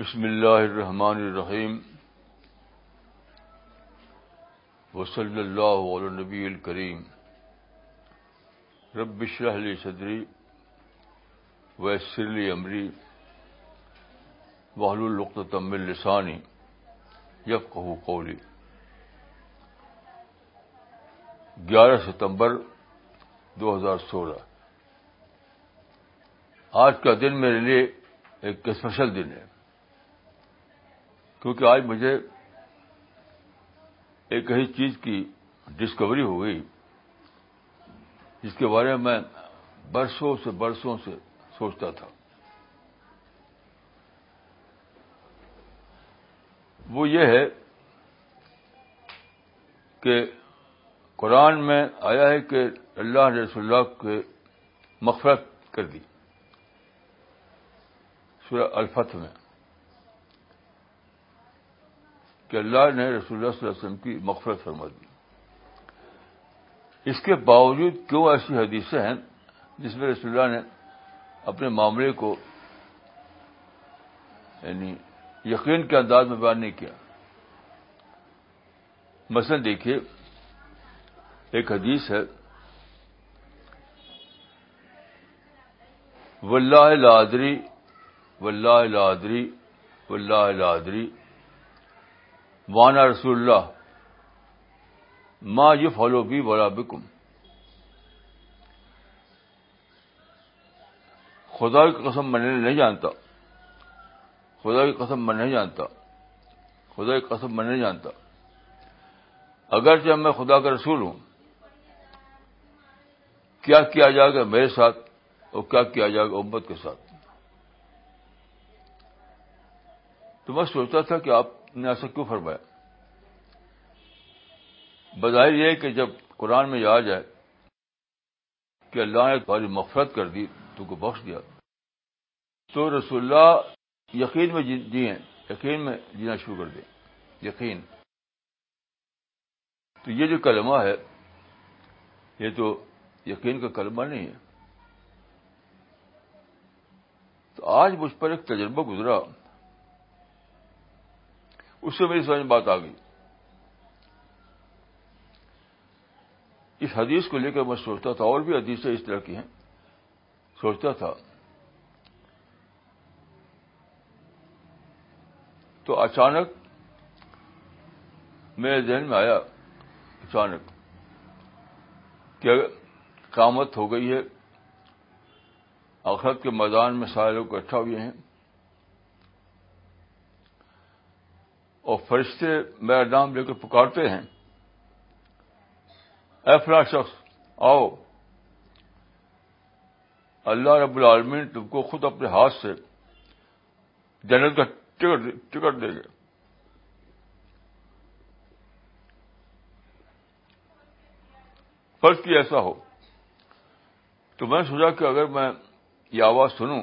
بسم اللہ الرحمن الرحیم وصلی اللہ علی نبی الکریم رب شرح لی صدری ویسر لی امری وحل القت تم لسانی یا کہ گیارہ ستمبر دو ہزار سولہ آج کا دن میرے لیے ایک اسپیشل دن ہے کیونکہ آج مجھے ایک ایسی چیز کی ڈسکوری ہو گئی جس کے بارے میں میں برسوں سے برسوں سے سوچتا تھا وہ یہ ہے کہ قرآن میں آیا ہے کہ اللہ نے رسول اللہ کے مغفرت کر دی سورہ الفت میں کہ اللہ نے رسول اللہ صلی اللہ علیہ وسلم کی مغفرت فرما دی اس کے باوجود کیوں ایسی حدیثیں ہیں جس میں رسول اللہ نے اپنے معاملے کو یعنی یقین کے انداز میں بیان نہیں کیا مثلا دیکھیے ایک حدیث ہے ولہ لادری ولہ لادری ولہ لادری وانا رسول اللہ ما یو فالو بی ولا بکم خدا کی قسم میں نہیں جانتا خدا کی قسم میں نہیں جانتا خدا کی قسم میں نہیں جانتا اگرچہ میں خدا کا رسول ہوں کیا کیا جائے گا میرے ساتھ اور کیا کیا جائے گا امت کے ساتھ تو میں سوچتا تھا کہ آپ نے ایسا کیوں فرمایا بظاہر یہ کہ جب قرآن میں یہ آ جائے کہ اللہ نے تمہاری مفرت کر دی تو کو بخش دیا تو رسول اللہ یقین میں جی, جی یقین میں جینا شروع کر دیں یقین تو یہ جو کلمہ ہے یہ تو یقین کا کلمہ نہیں ہے تو آج مجھ پر ایک تجربہ گزرا اس سے میری سمجھ میں بات آ گئی اس حدیث کو لے کر میں سوچتا تھا اور بھی حدیثیں اس طرح کی ہیں سوچتا تھا تو اچانک میرے ذہن میں آیا اچانک کیا قیامت ہو گئی ہے آخرت کے میدان میں سارے لوگ اکٹھا ہوئے ہیں اور فرشتے میرا نام لے کر پکارتے ہیں اے فلا شخص آؤ اللہ رب العالمین تم کو خود اپنے ہاتھ سے جنرل کا ٹکٹ دے گے فرض کی ایسا ہو تو میں سوچا کہ اگر میں یہ آواز سنوں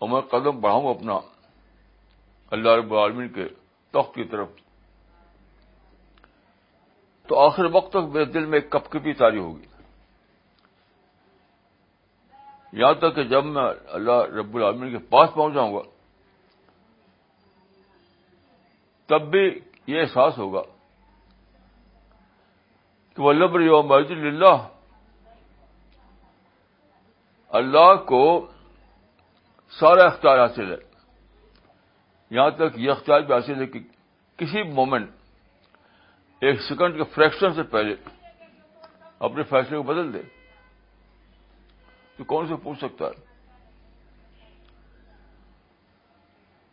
اور میں قدم بڑھاؤں اپنا اللہ رب العالمین کے تخت کی طرف تو آخر وقت تک میرے دل میں کپ کپی تاری ہوگی یہاں تک کہ جب میں اللہ رب العالمین کے پاس پہنچ جاؤں گا تب بھی یہ احساس ہوگا کہ وب ری الحمد اللہ اللہ کو سارا اختیار حاصل ہے یہاں تک یہ اختیار بھی حاصل ہے کہ کسی مومنٹ ایک سیکنڈ کے فریکشن سے پہلے اپنے فیصلے کو بدل دے تو کون سے پوچھ سکتا ہے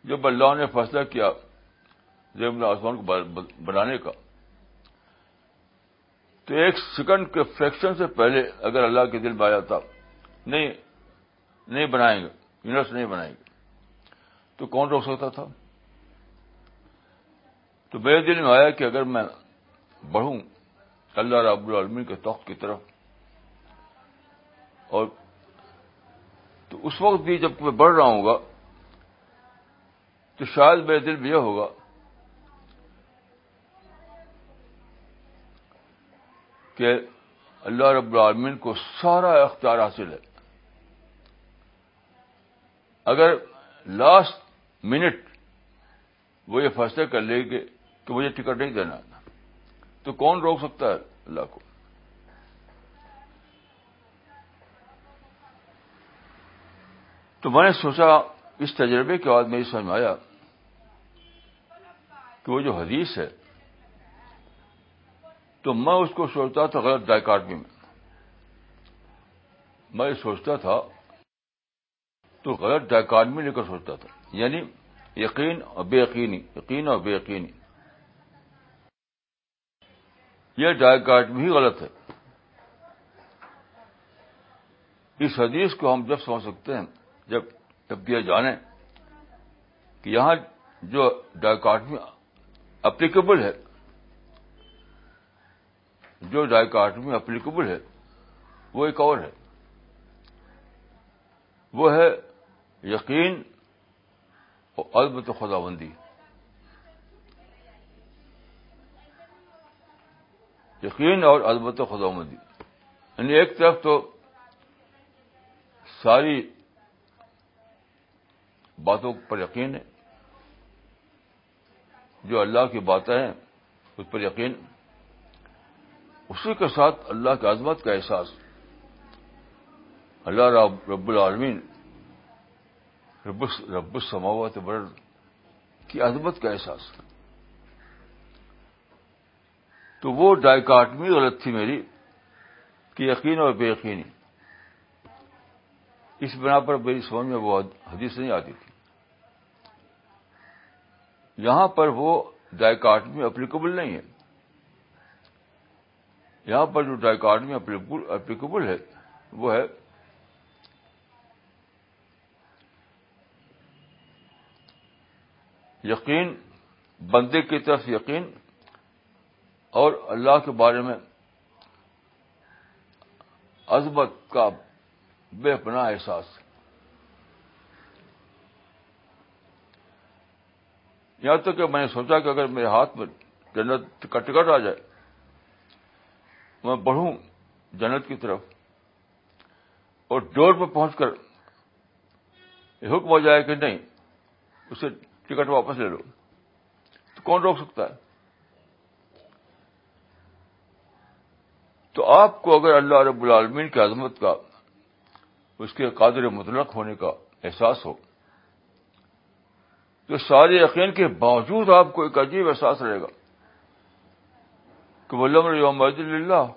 جب اللہ نے فیصلہ کیا اللہ آسمان کو بنانے کا تو ایک سیکنڈ کے فریکشن سے پہلے اگر اللہ کے دل میں آ جاتا نہیں نہیں بنائیں گے یونیورس نہیں بنائیں گے تو کون روک سکتا تھا تو میرے دل میں آیا کہ اگر میں بڑھوں اللہ رب العالمین کے تخت کی طرف اور تو اس وقت بھی جب میں بڑھ رہا ہوں گا تو شاید میرے دل میں یہ ہوگا کہ اللہ رب العالمین کو سارا اختیار حاصل ہے اگر لاسٹ منٹ وہ یہ فیصلہ کر لے گے کہ مجھے ٹکٹ نہیں دینا تو کون روک سکتا ہے اللہ کو تو میں نے سوچا اس تجربے کے بعد میں یہ سمجھ آیا کہ وہ جو حدیث ہے تو میں اس کو سوچتا تھا غلط ڈائکارڈمی میں میں یہ سوچتا تھا تو غلط ڈائکارڈمی لے کر سوچتا تھا یعنی یقین اور بے یقینی یقین اور بے یقینی یہ ڈائک بھی غلط ہے اس حدیث کو ہم جب سمجھ سکتے ہیں جب جب یہ جانیں کہ یہاں جو ڈائک میں اپلیکیبل ہے جو ڈائک میں اپلیکیبل ہے وہ ایک اور ہے وہ ہے یقین البت خدا بندی یقین اور البت خدا بندی یعنی ایک طرف تو ساری باتوں پر یقین ہے جو اللہ کی باتیں ہیں اس پر یقین اسی کے ساتھ اللہ کی عظمت کا احساس اللہ رب العالمین رب سماوت برد کی عظمت کا احساس تو وہ ڈائکاٹمی غلط تھی میری کہ یقین اور بے یقینی اس بنا پر میری سمجھ میں وہ حدیث نہیں آتی تھی یہاں پر وہ ڈائکاٹمی اپلیکیبل نہیں ہے یہاں پر جو ڈائکاٹمی اپلیکیبل ہے وہ ہے یقین بندے کی طرف یقین اور اللہ کے بارے میں عزمت کا بے پناہ احساس یہاں تک کہ میں نے سوچا کہ اگر میرے ہاتھ میں جنت کا ٹکٹ آ جائے میں بڑھوں جنت کی طرف اور ڈور پہ پہنچ کر حکم ہو جائے کہ نہیں اسے ٹکٹ واپس لے لو تو کون روک سکتا ہے تو آپ کو اگر اللہ رب العالمین کی عظمت کا اس کے قادر مطلق ہونے کا احساس ہو تو سارے یقین کے باوجود آپ کو ایک عجیب احساس رہے گا کہ ولم اللہ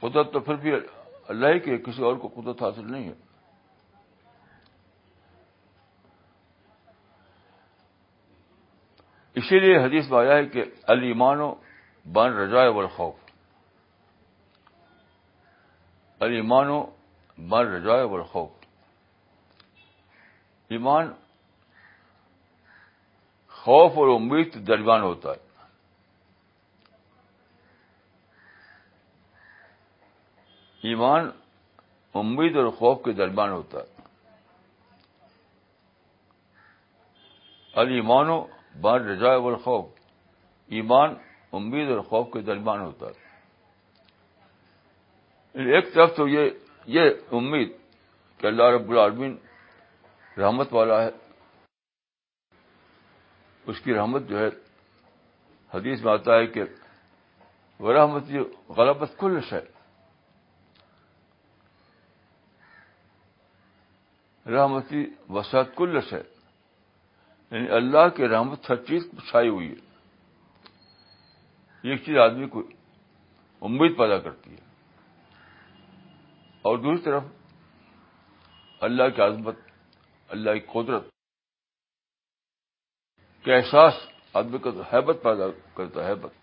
قدرت تو پھر بھی اللہ ہی کے کسی اور کو قدرت حاصل نہیں ہے اسی لیے حدیث میں آیا ہے کہ علی مانو بن رجوائے والخوف خوف علی مانو بن رجوائے اور خوف ایمان خوف اور امید درمیان ہوتا ہے ایمان امید اور خوف کے درمیان ہوتا ہے علی مانو بار رضا الخوف ایمان امید اور خوف کے درمیان ہوتا ہے ایک طرف تو یہ یہ امید کہ اللہ رب العالمین رحمت والا ہے اس کی رحمت جو ہے حدیث میں آتا ہے کہ وہ رحمت غلط کل ہے رحمتی وسعت کل ہے یعنی اللہ کے رحمت ہر چیز چھائی ہوئی ہے ایک چیز آدمی کو امید پیدا کرتی ہے اور دوسری طرف اللہ کی عظمت اللہ کی قدرت کا احساس آدمی کا حیبت پیدا کرتا ہے بت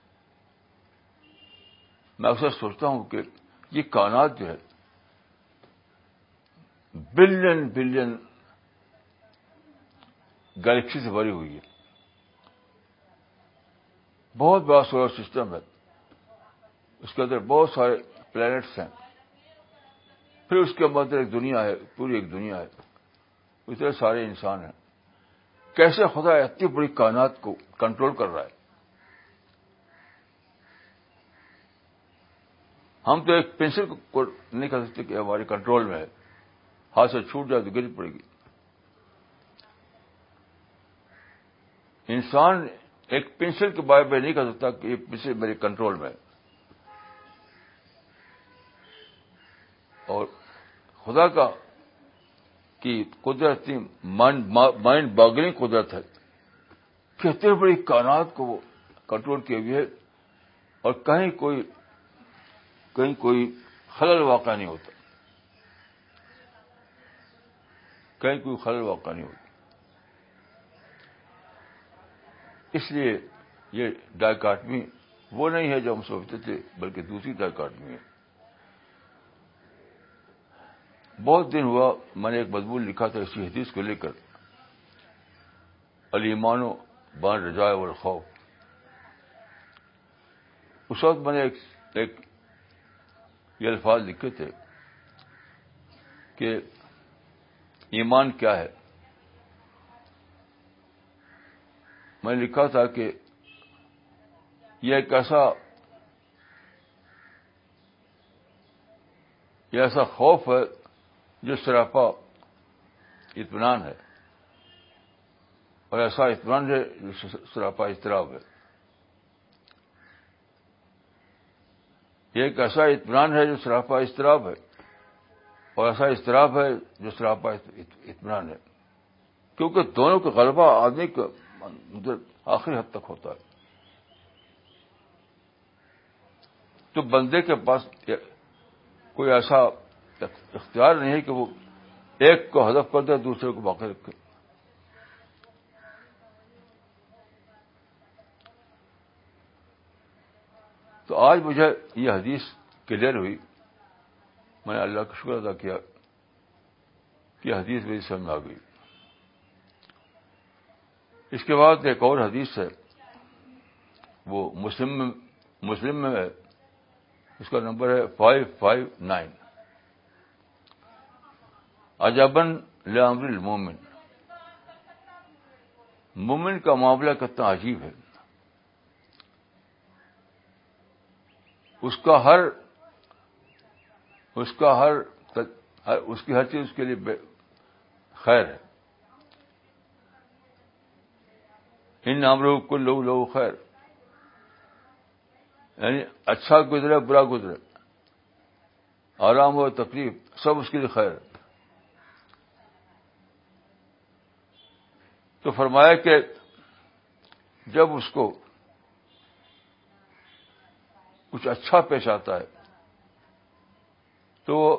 میں اکثر سوچتا ہوں کہ یہ کائنات جو ہے بلین بلین گلیکسی سے بھری ہوئی ہے بہت بڑا سولر سسٹم ہے اس کے اندر بہت سارے پلانٹس ہیں پھر اس کے اندر ایک دنیا ہے پوری ایک دنیا ہے اتنے سارے انسان ہیں کیسے خدا اتنی بڑی کائنات کو کنٹرول کر رہا ہے ہم تو ایک پینسل کو نہیں کہہ سکتے کہ ہمارے کنٹرول میں ہے ہاتھ سے چھوٹ جائے تو گر پڑے گی انسان ایک پنسل کے بارے میں نہیں کہہ سکتا کہ یہ پنسل میرے کنٹرول میں اور خدا کا کہ قدرتی مائنڈ باگلنگ قدرت ہے کتنے بڑی کائنات کو وہ کنٹرول کیے ہوئے ہے اور کہیں کوئی کہیں کوئی خلل واقع نہیں ہوتا کہیں کوئی خلل واقع نہیں ہوتا اس لیے یہ ڈائکاٹمی وہ نہیں ہے جو ہم سوچتے تھے بلکہ دوسری ڈائکاٹمی ہے بہت دن ہوا میں نے ایک مضمون لکھا تھا اسی حدیث کو لے کر علی ایمانو بان رجاؤ اور خوف اس وقت میں نے ایک, ایک یہ الفاظ لکھے تھے کہ ایمان کیا ہے میں لکھا تھا کہ یہ ایک ایسا یہ ایسا خوف ہے جو سراپا اطمینان ہے اور ایسا اطمینان ہے جو سراپا اضطراب ہے یہ ایک ایسا اطمینان ہے جو سراپا اضطراب ہے اور ایسا اضطراب ہے جو سراپا اطمینان ہے کیونکہ دونوں کا غلبہ آدمی کا آخری حد تک ہوتا ہے تو بندے کے پاس کوئی ایسا اختیار نہیں ہے کہ وہ ایک کو ہدف کر دے دوسرے کو باقی رکھے تو آج مجھے یہ حدیث کلیئر ہوئی میں نے اللہ کا شکر ادا کیا کہ حدیث میری سمجھ آ گئی اس کے بعد ایک اور حدیث ہے وہ مسلم مسلم میں اس کا نمبر ہے فائیو فائیو نائن اجبن لامر المومن مومن کا معاملہ کتنا عجیب ہے اس اس کا کا ہر ہر اس کی ہر چیز اس کے لیے خیر ہے ان نام لوگوں کو لو لو خیر یعنی اچھا گزرے برا گزرے آرام ہو تکلیف سب اس کے لیے خیر تو فرمایا کہ جب اس کو کچھ اچھا پیش آتا ہے تو وہ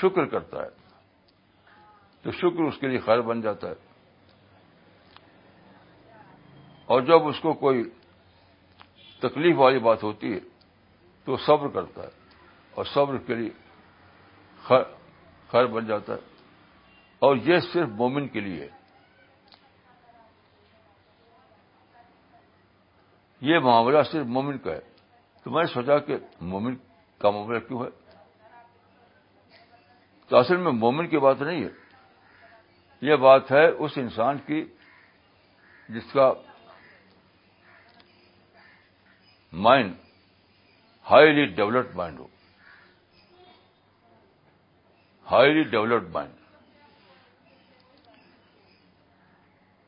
شکر کرتا ہے تو شکر اس کے لیے خیر بن جاتا ہے اور جب اس کو کوئی تکلیف والی بات ہوتی ہے تو صبر کرتا ہے اور صبر کے لیے خیر بن جاتا ہے اور یہ صرف مومن کے لیے یہ معاملہ صرف مومن کا ہے تو میں نے سوچا کہ مومن کا معاملہ کیوں ہے تو اصل میں مومن کی بات نہیں ہے یہ بات ہے اس انسان کی جس کا مائنڈ ہائیلی ڈیولپڈ مائنڈ ہو highly developed mind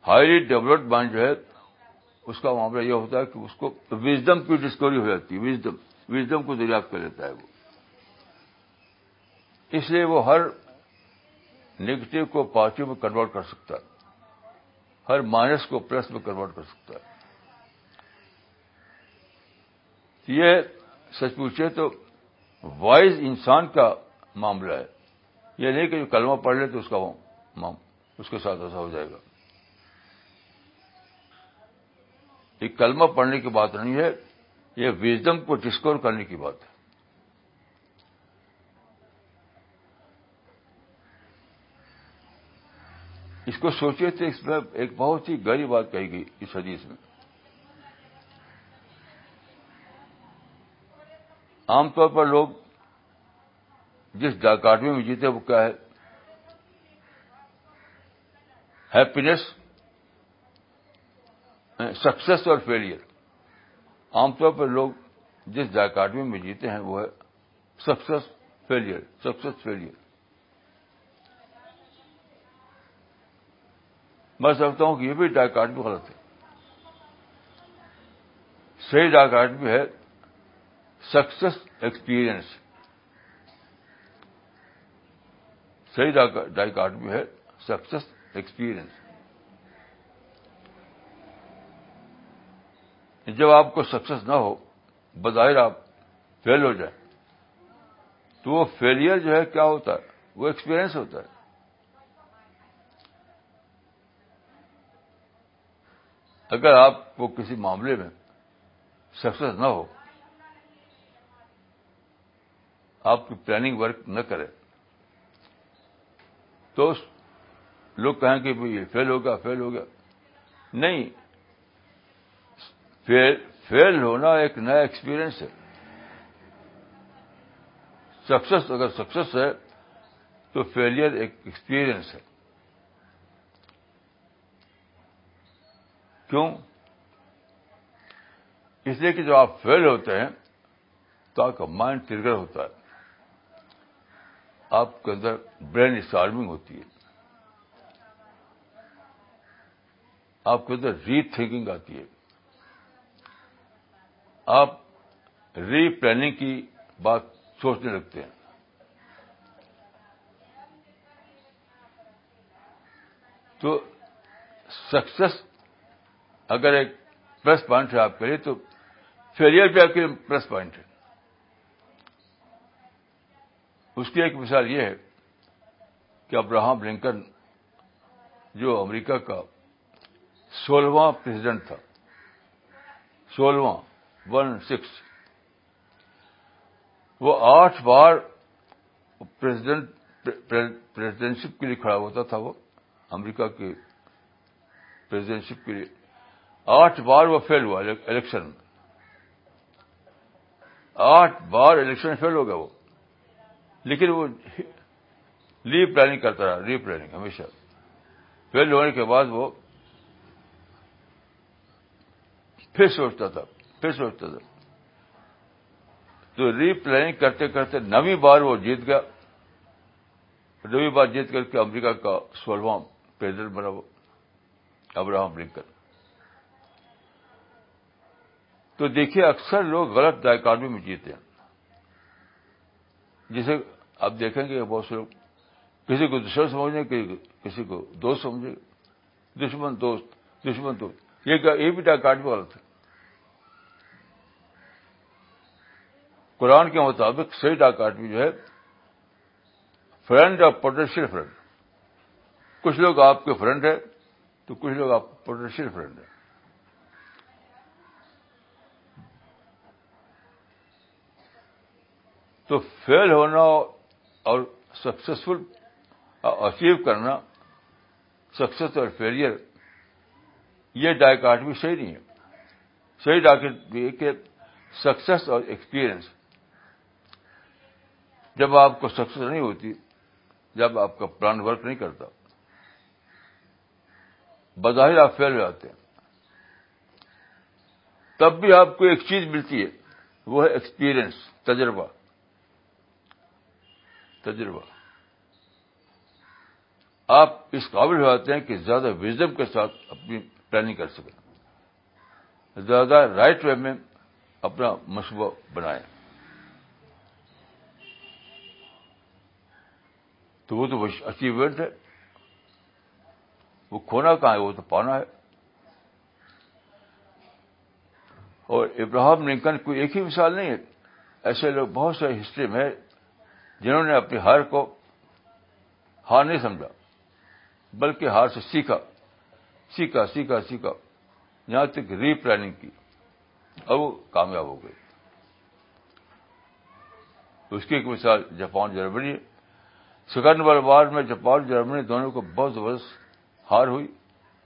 highly developed mind جو ہے اس کا معاملہ یہ ہوتا ہے کہ اس کو وزڈم کی ڈسکوری ہو جاتی ہے وزڈم وزڈم کو دریافت کر لیتا ہے وہ اس لیے وہ ہر نگیٹو کو پازیٹو میں کنورٹ کر سکتا ہے ہر مائنس کو پلس میں کنورٹ کر سکتا ہے یہ سچ پوچھے تو وائز انسان کا معاملہ ہے یہ نہیں کہ جو کلمہ پڑھ لے تو اس کا اس کے ساتھ ایسا ہو جائے گا یہ کلمہ پڑھنے کی بات نہیں ہے یہ ویژم کو ڈسکور کرنے کی بات ہے اس کو سوچے تھے اس میں ایک بہت ہی گہری بات کہی گئی اس حدیث میں عام طور پر لوگ جس ڈاکاٹمی میں جیتے وہ کیا ہے ہیپینس سکسیس اور فیلئر عام طور پر لوگ جس ڈاکاٹمی میں جیتے ہیں وہ ہے سکسیس فیلئر سکسیس فیلئر میں سمجھتا ہوں کہ یہ بھی ڈاکاٹمی غلط ہے صحیح ڈاکاٹمی ہے سکسیس ایکسپیرئنس صحیح ڈائک بھی ہے سکسیس ایکسپیرئنس جب آپ کو سکسیس نہ ہو بظاہر آپ فیل ہو جائیں تو وہ فیلئر جو ہے کیا ہوتا ہے وہ ایکسپیرئنس ہوتا ہے اگر آپ کو کسی معاملے میں سکسیس نہ ہو آپ کی پلاننگ ورک نہ کرے تو لوگ کہیں کہ یہ فیل ہو گیا فیل ہو گیا نہیں فیل فیل ہونا ایک نیا ایکسپیرئنس ہے سکسس اگر سکسیس ہے تو فیلئر ایک ایکسپیرئنس ہے کیوں اس لیے کہ جب آپ فیل ہوتے ہیں تو آپ کا مائنڈ ٹرگر ہوتا ہے آپ کے اندر برین اسٹارمنگ ہوتی ہے آپ کے اندر ری تھنکنگ آتی ہے آپ ری پلاننگ کی بات سوچنے لگتے ہیں تو سکسس اگر ایک پلس پوائنٹ ہے آپ کے لیے تو فیلئر بھی آپ کے پلس پوائنٹ ہے اس کی ایک مثال یہ ہے کہ ابراہم لنکن جو امریکہ کا سولہواں پریزیڈنٹ تھا سولہواں ون سکس وہ آٹھ بار بارسیڈینٹشپ کے لیے کھڑا ہوتا تھا وہ امریکہ کی آٹھ بار وہ فیل ہوا الیکشن میں آٹھ بار الیکشن فیل ہو گیا وہ لیکن وہ ری پلاننگ کرتا رہا ری پلاننگ ہمیشہ فیل ہونے کے بعد وہ پھر سوچتا تھا پھر سوچتا تھا تو ری پلاننگ کرتے کرتے نویں بار وہ جیت گیا نویں بار جیت کر کے امریکہ کا سولہواں پریزیڈنٹ بنا وہ ابراہم لنکن تو دیکھیے اکثر لوگ غلط دائکانوی میں جیتے ہیں جسے آپ دیکھیں گے بہت سے لوگ کسی کو دشمن سمجھیں کسی کو دوست سمجھیں گے دشمن دوست دشمن دوست یہ بھی ڈاک آڈمی غلط ہے قرآن کے مطابق صحیح ڈاک بھی جو ہے فرینڈ اور پوٹینشیل فرینڈ کچھ لوگ آپ کے فرینڈ ہیں تو کچھ لوگ آپ پوٹینشیل فرینڈ ہیں تو فیل ہونا اور سکسیسفل اچیو کرنا سکسیس اور فیلئر یہ ڈائک بھی صحیح نہیں ہے صحیح ڈاکٹر کہ سکسیس اور ایکسپیرئنس جب آپ کو سکسیس نہیں ہوتی جب آپ کا پلان ورک نہیں کرتا بظاہر آپ فیل ہو جاتے ہیں تب بھی آپ کو ایک چیز ملتی ہے وہ ہے ایکسپیرئنس تجربہ تجربہ آپ اس قابل ہو جاتے ہیں کہ زیادہ وزڈم کے ساتھ اپنی پلاننگ کر سکیں زیادہ رائٹ وے میں اپنا مصوبہ بنائیں تو وہ تو اچیومنٹ ہے وہ کھونا کہاں ہے وہ تو پانا ہے اور ابراہم لنکن کوئی ایک ہی مثال نہیں ہے ایسے لوگ بہت سارے ہسٹری میں جنہوں نے اپنی ہار کو ہار نہیں سمجھا بلکہ ہار سے سیکھا سیکھا سیکھا سیکھا یہاں تک ری پلاننگ کی اور وہ کامیاب ہو گئے اس کی ایک مثال جاپان جرمنی ورلڈ وار میں جاپان جرمنی دونوں کو بہت زبردست ہار ہوئی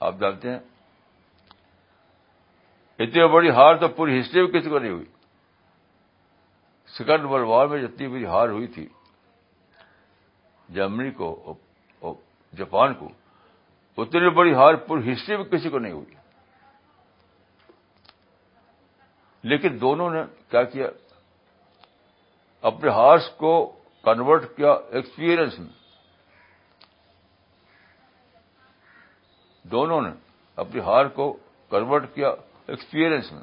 آپ جانتے ہیں اتنی بڑی ہار تو پوری ہسٹری میں کسی کو نہیں ہوئی ورلڈ وار میں جتنی بڑی ہار ہوئی تھی جرمنی کو جاپان کو اتنی بڑی ہار پوری ہسٹری میں کسی کو نہیں ہوئی لیکن دونوں نے کیا کیا اپنے ہارس کو کنورٹ کیا ایکسپیرئنس میں دونوں نے اپنی ہار کو کنورٹ کیا ایکسپیرئنس میں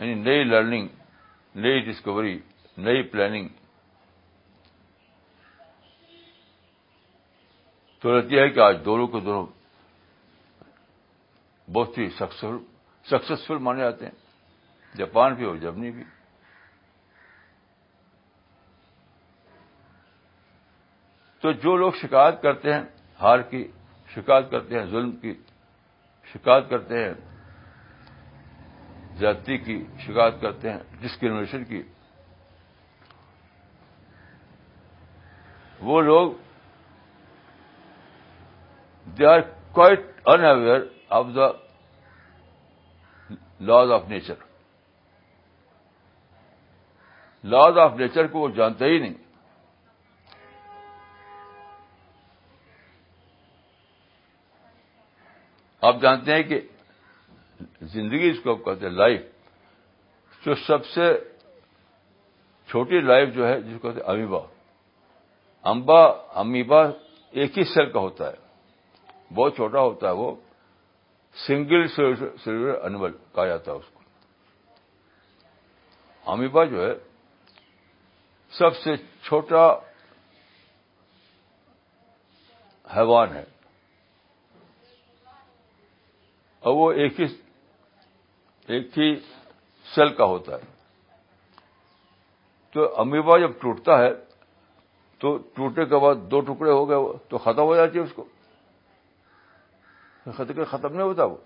یعنی نئی لرننگ نئی ڈسکوری نئی پلاننگ تو رہتی ہے کہ آج دونوں کے دونوں بہت ہی سکسیسفل مانے جاتے ہیں جاپان بھی اور جرمنی بھی تو جو لوگ شکایت کرتے ہیں ہار کی شکایت کرتے ہیں ظلم کی شکایت کرتے ہیں جاتی کی شکایت کرتے ہیں ڈسکریمنیشن کی وہ لوگ they are quite unaware of the laws of nature laws of nature کو وہ جانتے ہی نہیں آپ جانتے ہیں کہ زندگی اس کو آپ کہتے ہیں لائف جو سب سے چھوٹی لائف جو ہے جس کو کہتے ہیں امیبا امبا امیبا ایک ہی سیل کا ہوتا ہے بہت چھوٹا ہوتا ہے وہ سنگل سلور انول کہا جاتا ہے اس کو امیبا جو ہے سب سے چھوٹا حیوان ہے اور وہ ایک ہی ایک ہی سیل کا ہوتا ہے تو امیبا جب ٹوٹتا ہے تو ٹوٹنے کے بعد دو ٹکڑے ہو گئے تو ختم ہو جاتی ہے اس کو خط ختم نہیں ہوتا وہ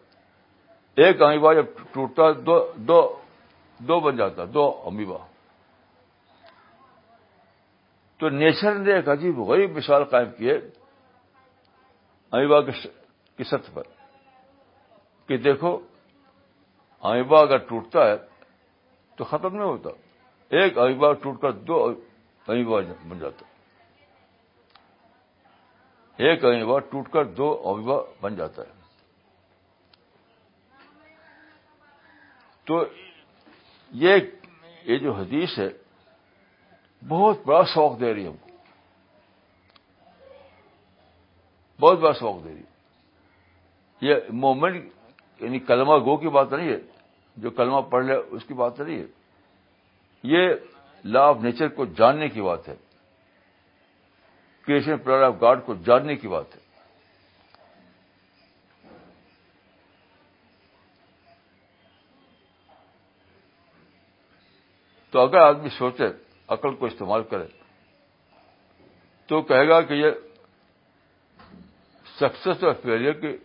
ایک امیبا جب ٹوٹتا دو دو دو دو بن جاتا امیبا تو نیچر نے ایک عجیب غریب مثال قائم کیے امیبا کی سطح پر کہ دیکھو امیبا اگر ٹوٹتا ہے تو ختم نہیں ہوتا ایک امیبا ٹوٹ کر دو امیبا بن جاتا ایک اینو ٹوٹ کر دو اویوا بن جاتا ہے تو یہ جو حدیث ہے بہت بڑا شوق دے رہی ہے ہم کو بہت بڑا شوق دے رہی ہے یہ مومنٹ یعنی کلمہ گو کی بات نہیں ہے جو کلمہ پڑھ لے اس کی بات نہیں ہے یہ لا آف نیچر کو جاننے کی بات ہے کریشن پلان آف گاڈ کو جاننے کی بات ہے تو اگر آدمی سوچے عقل کو استعمال کرے تو کہے گا کہ یہ سکسیس اور فیلئر کی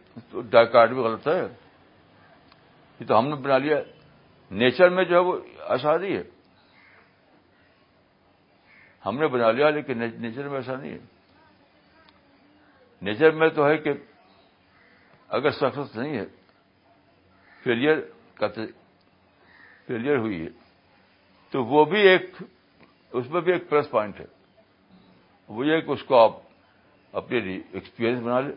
ڈائکارڈ بھی غلط ہے یہ تو ہم نے بنا لیا نیچر میں جو ہے وہ آسانی ہے ہم نے بنا لیا لیکن نیچر میں ایسا نہیں ہے نیچر میں تو ہے کہ اگر سکسیس نہیں ہے فیلئر کا فیلئر ہوئی ہے تو وہ بھی ایک اس میں بھی ایک پلس پوائنٹ ہے وہ یہ کہ اس کو آپ اپنے لیے ایکسپیرئنس بنا لیں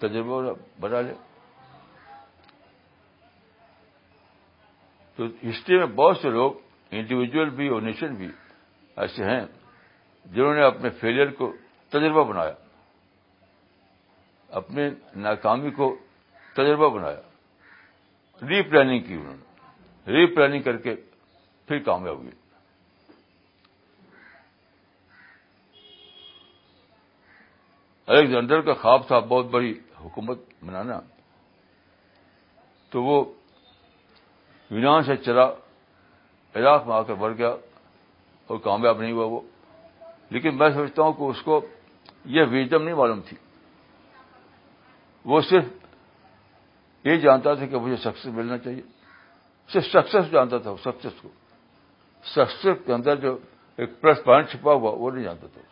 تجربہ بنا لیں تو ہسٹری میں بہت سے لوگ انڈیویجل بھی اور نیشن بھی ایسے ہیں جنہوں نے اپنے فیلئر کو تجربہ بنایا اپنے ناکامی کو تجربہ بنایا ری پلاننگ کی انہوں نے ری پلاننگ کر کے پھر کامیاب ہوئی الیگزینڈر کا خواب تھا بہت بڑی حکومت بنانا تو وہ یونان سے چلا عراق میں آ کر بڑھ گیا اور کامیاب نہیں ہوا وہ لیکن میں سمجھتا ہوں کہ اس کو یہ ویزم نہیں معلوم تھی وہ صرف یہ جانتا تھا کہ مجھے سکسیس ملنا چاہیے صرف سکسیس جانتا تھا وہ سکسیس کو سکسیس کے اندر جو ایک پلس پوائنٹ چھپا ہوا وہ نہیں جانتا تھا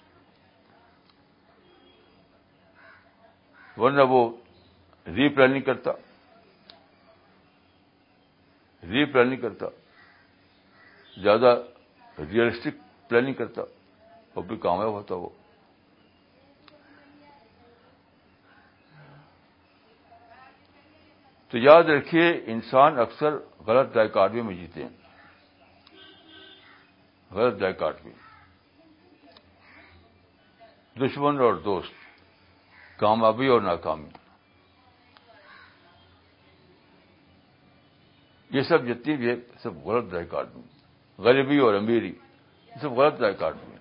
ورنہ وہ ری پلاننگ کرتا ری پلاننگ کرتا زیادہ ریئلسٹک پلاننگ کرتا بھی کامیاب ہوتا وہ تو یاد رکھیے انسان اکثر غلط دائیکاڈو میں جیتے ہیں غلط دائکاٹو دشمن اور دوست کامیابی اور ناکامی یہ سب جتنی بھی ہے سب غلط دائکاٹوں غریبی اور امیری یہ سب غلط دائکاڈوں میں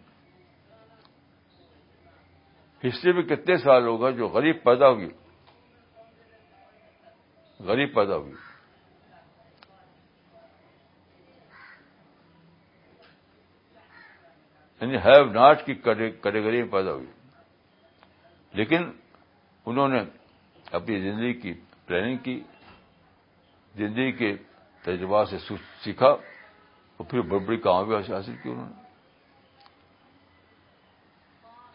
ہسٹری میں کتنے سال ہوگا جو غریب پیدا ہوگی غریب پیدا ہوئی یعنی ہیو ناٹ کی کیٹیگری میں پیدا ہوئی لیکن انہوں نے اپنی زندگی کی پلاننگ کی زندگی کے تجربات سے سیکھا اور پھر بڑی بڑی کامیابی حاصل کی انہوں نے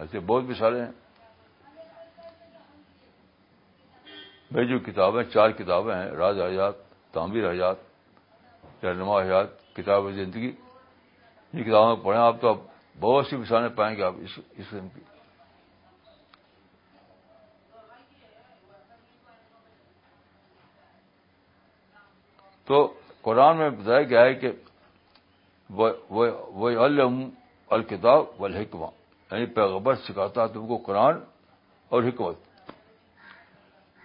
ایسے بہت بھی سارے ہیں میری جو کتابیں چار کتابیں ہیں راز حیات تعمیر حیات رہنما حیات کتاب زندگی یہ کتابوں میں پڑھیں آپ تو آپ بہت سی مثالیں پائیں گے آپ اس قسم کی تو قرآن میں بتایا گیا ہے کہ وہ الم الکتاب و یعنی پیغبر سکھاتا تم کو قرآن اور حکمت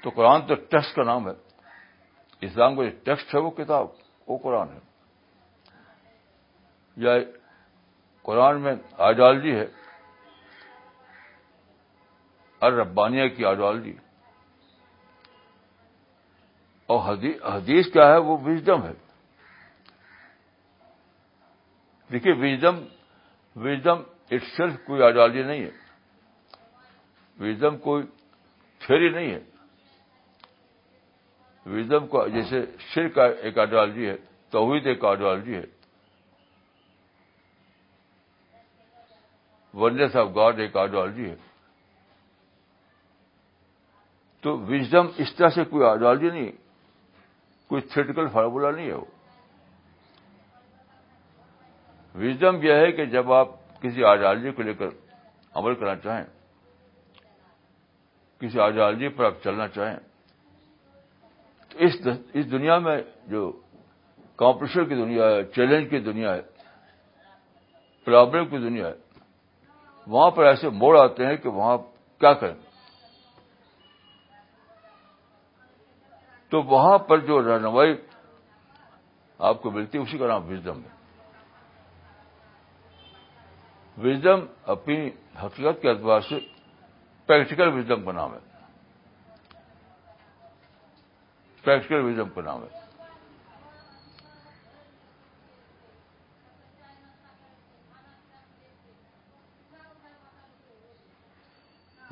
تو قرآن تو ٹیکسٹ کا نام ہے اسلام کا جو ٹیکسٹ ہے وہ کتاب وہ قرآن ہے یا قرآن میں آئیڈیالوجی ہے ربانیہ کی آئیڈیالوجی اور حدیث کیا ہے وہ وزڈم ہے دیکھیے وزڈم وزڈم اٹ سیلف کوئی آئیڈیالوجی نہیں ہے وزڈم کوئی تھیری نہیں ہے وزم کو جیسے شیر کا ایک آئیڈیالوجی ہے توحید ایک آئیڈیالوجی ہے ونڈرس آف گاڈ ایک آئیڈیالوجی ہے تو وزڈم اس طرح سے کوئی آئیڈیالوجی نہیں کوئی تھریٹیکل فارمولا نہیں ہے وہ وزڈم یہ ہے کہ جب آپ کسی آئیڈیالوجی کو لے کر عمل کرنا چاہیں کسی آئیڈیالوجی پر آپ چلنا چاہیں اس دنیا میں جو کمپٹیشن کی دنیا ہے چیلنج کی دنیا ہے پرابلم کی دنیا ہے وہاں پر ایسے موڑ آتے ہیں کہ وہاں کیا کریں تو وہاں پر جو رہنمائی آپ کو ملتی اسی کا نام وزڈم ہے وزڈم اپنی حقیقت کے اعتبار سے پریکٹیکل وزڈم کا نام ہے کا نام ہے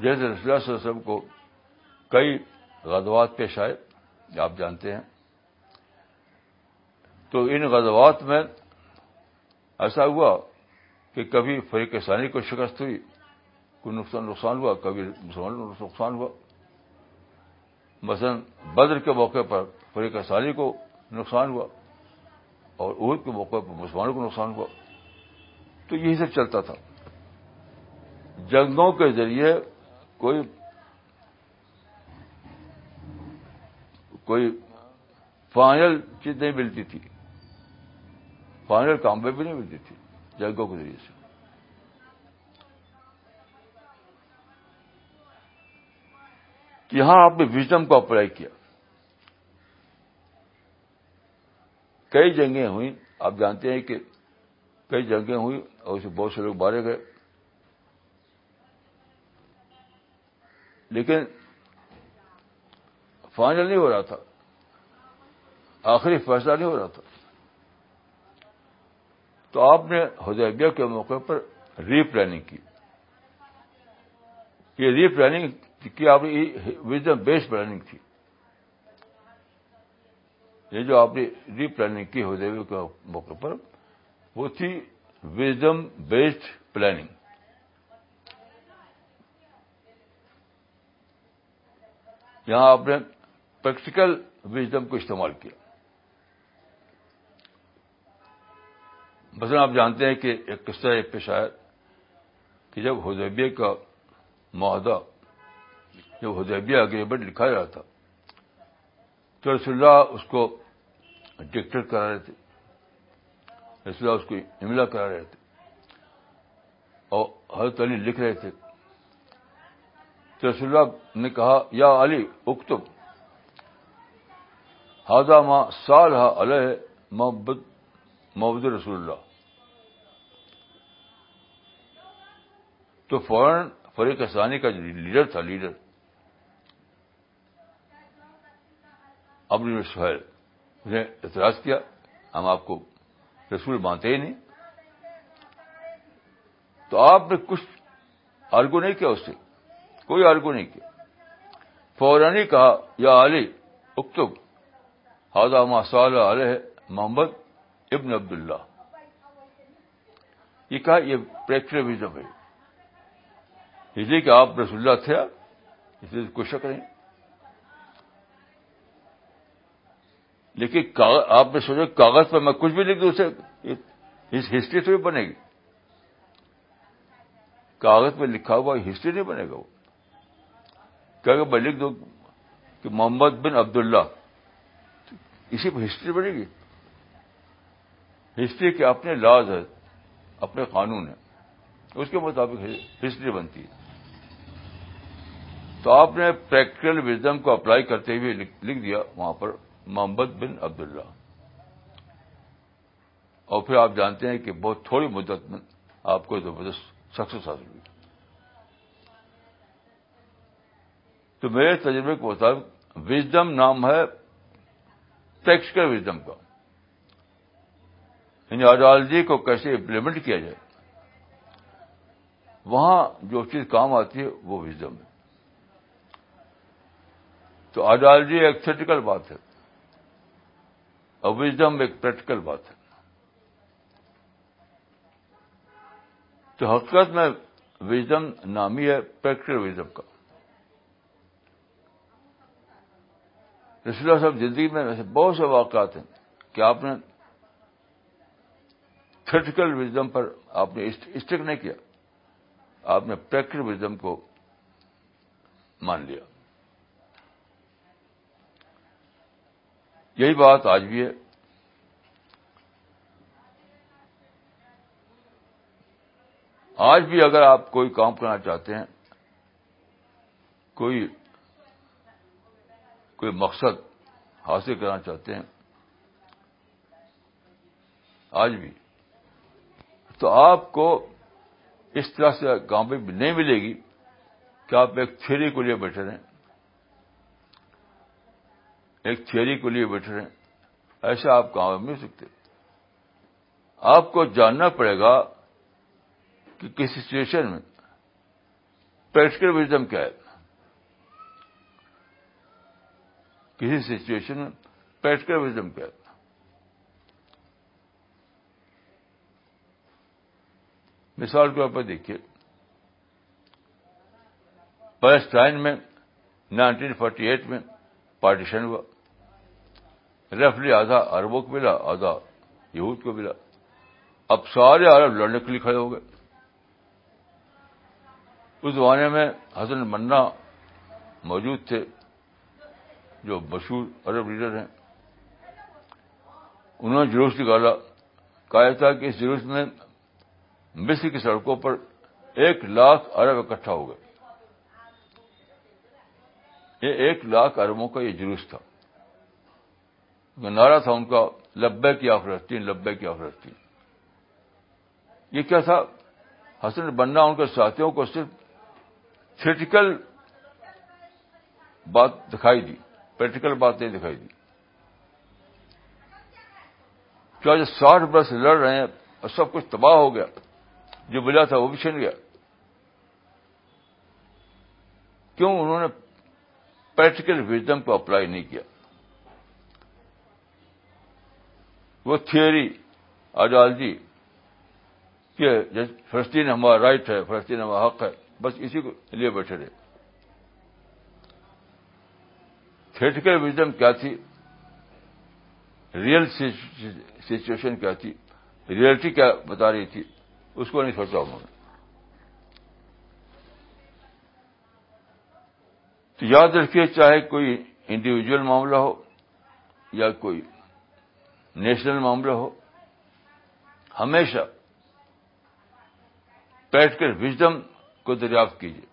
جیسے رسول اللہ وسلم کو کئی غذا پیش آئے آپ جانتے ہیں تو ان غزوات میں ایسا ہوا کہ کبھی فریق ثانی کو شکست ہوئی کوئی نقصان نقصان ہوا کبھی مسلمانوں کو نقصان ہوا مثلا بدر کے موقع پر پوری کسانی کو نقصان ہوا اور عہد کے موقع پر مسلمانوں کو نقصان ہوا تو یہی سب چلتا تھا جنگوں کے ذریعے کوئی کوئی فائنل چیز نہیں ملتی تھی فائنل کام بھی نہیں ملتی تھی جنگوں کے ذریعے سے یہاں آپ نے وزڈم کو اپلائی کیا کئی جنگیں ہوئیں آپ جانتے ہیں کہ کئی جنگیں ہوئی اور اسے بہت سے لوگ مارے گئے لیکن فائنل نہیں ہو رہا تھا آخری فیصلہ نہیں ہو رہا تھا تو آپ نے حدیبیہ کے موقع پر ری پلاننگ کی یہ ری پلاننگ آپ نے وزڈم بیس پلاننگ تھی یہ جو آپ نے ری پلاننگ کی ہو دیوی کے موقع پر وہ تھی وزڈم بیسڈ پلاننگ یہاں آپ نے پریکٹیکل وزڈم کو استعمال کیا مثلا آپ جانتے ہیں کہ ایک قصہ ایک پیشہ آیا کہ جب حدیبیہ کا معاہدہ جو حدیبیہ بٹ لکھا رہا تھا تو رسول اللہ اس کو ڈکٹر کرا رہے تھے رسول اللہ اس کو املا کرا رہے تھے اور حضرت علی لکھ رہے تھے تو رسول اللہ نے کہا یا علی اکتب ہاضا ماں سال ہا علیہ محبت محبد رسول اللہ تو فوراً فریق ثانی کا جو لیڈر تھا لیڈر سہیل نے اعتراض کیا ہم آپ کو رسول مانتے ہی نہیں تو آپ نے کچھ آرگو نہیں کیا اس سے کوئی آرگو نہیں کیا فورا کہا یا علی اکتب ہاضا ما علیہ محمد ابن عبداللہ یہ کہا یہ پریکٹم ہے اس لیے کہ آپ رسول تھے اس لیے کوئی شک نہیں لیکن آپ نے سوچا کاغذ پر میں کچھ بھی لکھ دوں اسے اس ہسٹری تو بھی بنے گی کاغذ پہ لکھا ہوا ہسٹری نہیں بنے گا وہ کیا کہ میں لکھ دوں کہ محمد بن عبد اللہ اسی پہ ہسٹری بنے گی ہسٹری کے اپنے لاز ہے اپنے قانون ہے اس کے مطابق ہسٹری بنتی ہے تو آپ نے پریکٹیکل وزڈم کو اپلائی کرتے ہوئے لکھ دیا وہاں پر محمد بن عبداللہ اور پھر آپ جانتے ہیں کہ بہت تھوڑی مدت میں آپ کو زبردست سکسیس حاصل ہوئی تو میرے تجربے کے مطابق وزڈم نام ہے ٹیکس کا یعنی کا کو کیسے امپلیمنٹ کیا جائے وہاں جو چیز کام آتی ہے وہ وزڈم ہے تو آئیڈیالوجی ایک تھریٹیکل بات ہے اور وزڈم ایک پریکٹیکل بات ہے تو حقیقت میں وزڈم نامی ہے پریکٹیکل وزڈم کا رسول اللہ صاحب زندگی میں ویسے بہت سے واقعات ہیں کہ آپ نے تھریٹیکل وزڈم پر آپ نے اسٹک نہیں کیا آپ نے پریکٹیکل وزڈم کو مان لیا یہی بات آج بھی ہے آج بھی اگر آپ کوئی کام کرنا چاہتے ہیں کوئی کوئی مقصد حاصل کرنا چاہتے ہیں آج بھی تو آپ کو اس طرح سے کامیابی نہیں ملے گی کہ آپ ایک تھیری کو لیے بیٹھے رہیں ایک تھیوری کو لیے بیٹھے ایسا آپ کام مل سکتے آپ کو جاننا پڑے گا کہ کسی سچویشن میں پریکٹیکل وزڈم کیا ہے کسی سچویشن میں پریکٹیکل وزڈم کیا ہے مثال کے طور پر دیکھیے پیلسٹائن میں نائنٹین فورٹی ایٹ میں پارٹیشن ہوا رفلی آدھا اربوں کو ملا آدھا یہود کو ملا اب سارے عرب لڑنے کے لیے کھڑے ہو گئے اس زمانے میں حسن منا موجود تھے جو مشہور عرب لیڈر ہیں انہوں نے جلوس نکالا کہا تھا کہ اس جلوس میں مصر کی سڑکوں پر ایک لاکھ ارب اکٹھا ہو گئے یہ ایک لاکھ اربوں کا یہ جلوس تھا جو نعرہ تھا ان کا لبے کی آفرستیں لبے کی آفرستیں یہ کیا تھا حسن بننا ان کے ساتھیوں کو صرف تھریٹیکل بات دکھائی دی پریکٹیکل بات نہیں دکھائی دی کیا جو ساٹھ برس لڑ رہے ہیں اور سب کچھ تباہ ہو گیا جو بلا تھا وہ بھی چھن گیا کیوں انہوں نے پریکٹیکل وزڈم کو اپلائی نہیں کیا وہ تھیوری کہ کے فلسطین ہمارا رائٹ ہے فلسطین ہمارا حق ہے بس اسی کو لیے بیٹھے رہے تھیٹیکل وزڈم کیا تھی ریئل سچویشن کیا تھی ریئلٹی کیا بتا رہی تھی اس کو نہیں سوچا انہوں نے تو یاد رکھیے چاہے کوئی انڈیویجل معاملہ ہو یا کوئی نیشنل معاملہ ہو ہمیشہ پریکٹیکل وزڈم کو دریافت کیجیے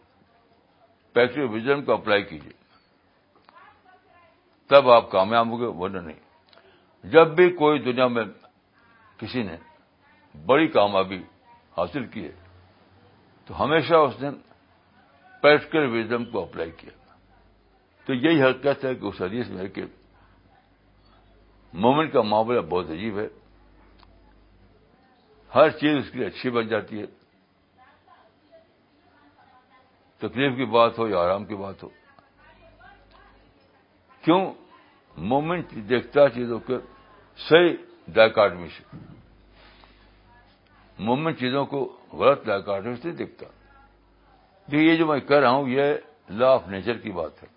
پریکٹیکل وزڈم کو اپلائی کیجیے تب آپ کامیاب ہوں گے ورنہ نہیں جب بھی کوئی دنیا میں کسی نے بڑی کامیابی حاصل کی ہے تو ہمیشہ اس نے پریکٹیکل وزڈم کو اپلائی کیا تو یہی حقیقت ہے کہ اس حدیث میں کہ مومن کا معاملہ بہت عجیب ہے ہر چیز اس کی اچھی بن جاتی ہے تکلیف کی بات ہو یا آرام کی بات ہو کیوں مومن دیکھتا چیزوں کے صحیح ڈائک سے مومن چیزوں کو غلط ڈائک آڈمی سے دیکھتا کہ یہ جو میں کہہ رہا ہوں یہ لا آف نیچر کی بات ہے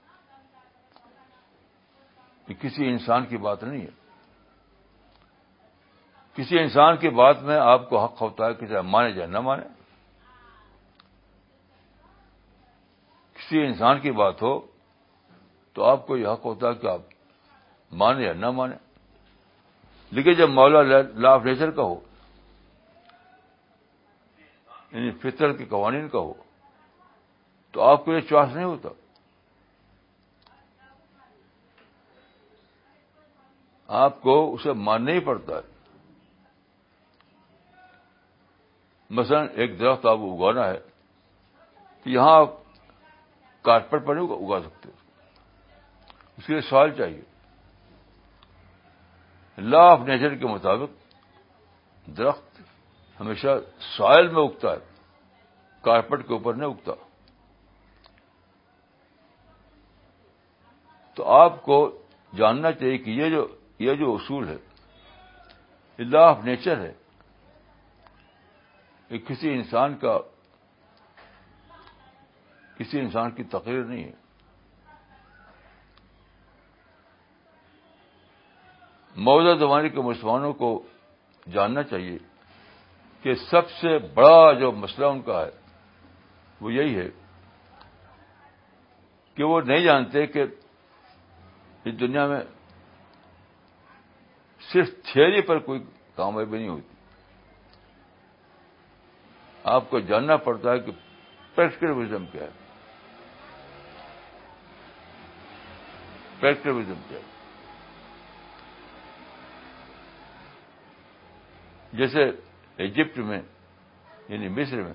کسی انسان کی بات نہیں ہے کسی انسان کی بات میں آپ کو حق ہوتا ہے کسی مانے جائے نہ مانے کسی انسان کی بات ہو تو آپ کو یہ حق ہوتا ہے کہ آپ مانے یا نہ مانے لیکن جب مولا لا آف نیچر کا ہو یعنی فطر کے قوانین کا ہو تو آپ کو یہ چوائس نہیں ہوتا آپ کو اسے ماننا ہی پڑتا ہے مثلا ایک درخت آپ کو اگانا ہے تو یہاں آپ کارپیٹ پر نہیں اگا سکتے اس کے لیے سال چاہیے لا آف نیچر کے مطابق درخت ہمیشہ سائل میں اگتا ہے کارپیٹ کے اوپر نہیں اگتا تو آپ کو جاننا چاہیے کہ یہ جو یہ جو اصول ہے لا آف نیچر ہے کسی انسان کا کسی انسان کی تقریر نہیں ہے موجودہ زمانے کے مسلمانوں کو جاننا چاہیے کہ سب سے بڑا جو مسئلہ ان کا ہے وہ یہی ہے کہ وہ نہیں جانتے کہ اس دنیا میں صرف تھیری پر کوئی کامیابی نہیں ہوتی آپ کو جاننا پڑتا ہے کہ پیسم کیا ہے کیا ہے جیسے ایجپٹ میں یعنی مصر میں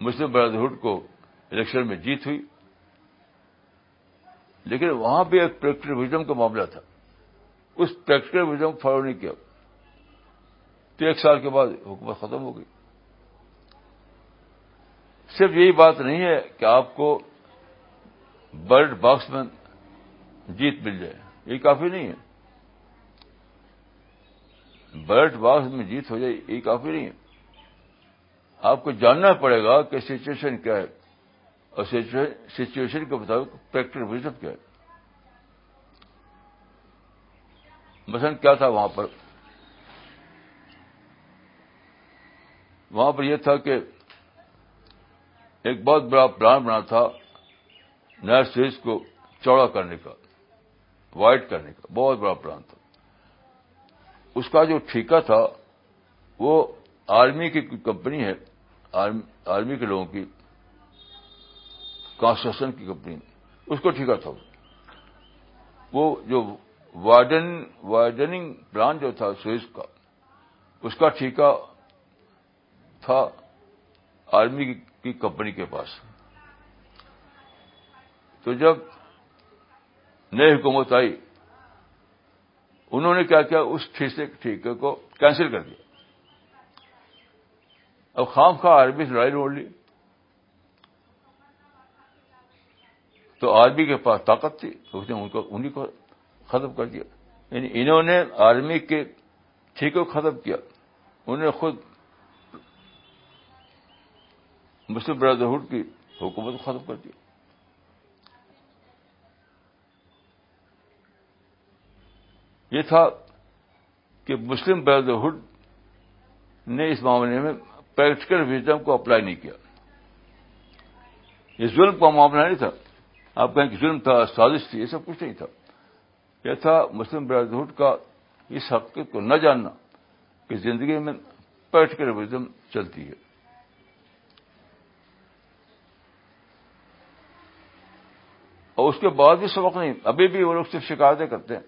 مسلم برادرہڈ کو الیکشن میں جیت ہوئی لیکن وہاں بھی ایک پیکٹوزم کا معاملہ تھا اس فالو نہیں کیا تو ایک سال کے بعد حکومت ختم ہو گئی صرف یہی بات نہیں ہے کہ آپ کو برڈ باکس میں جیت مل جائے یہ کافی نہیں ہے برڈ باکس میں جیت ہو جائے یہ کافی نہیں ہے آپ کو جاننا پڑے گا کہ سچویشن کیا ہے اور سچویشن کے مطابق پریکٹیکل وزٹ کیا ہے مثلا کیا تھا وہاں پر وہاں پر یہ تھا کہ ایک بہت بڑا پلان بنا تھا نیا سیریز کو چوڑا کرنے کا وائٹ کرنے کا بہت بڑا پلان تھا اس کا جو ٹھیکہ تھا وہ آرمی کی کمپنی ہے آرمی آرمی کے لوگوں کی کنسٹرکشن کی کمپنی اس کو ٹھیکہ تھا وہ جو جونگ پلان جو تھا سوئس کا اس کا ٹھیکہ تھا آرمی کی کمپنی کے پاس تو جب نئی حکومت آئی انہوں نے کیا کیا اس ٹھیک ٹھیکے کو کینسل کر دیا اب خام خواہ آرمی سے لڑائی لوڑ لی تو آرمی کے پاس طاقت تھی تو اس نے ان کو انہیں کو ختم کر دیا یعنی انہوں نے آرمی کے ٹھیکے کو ختم کیا انہوں نے خود مسلم برادرہڈ کی حکومت کو ختم کر دیا یہ تھا کہ مسلم برادرہڈ نے اس معاملے میں پریکٹیکل ویزم کو اپلائی نہیں کیا یہ ظلم کا معاملہ نہیں تھا آپ کہیں کہ ظلم تھا سازش تھی یہ سب کچھ نہیں تھا یہ تھا مسلم برادرہڈ کا اس حقیقت کو نہ جاننا کہ زندگی میں پریکٹیکل ویزم چلتی ہے اور اس کے بعد بھی سبق نہیں ابھی بھی وہ لوگ صرف شکایتیں کرتے ہیں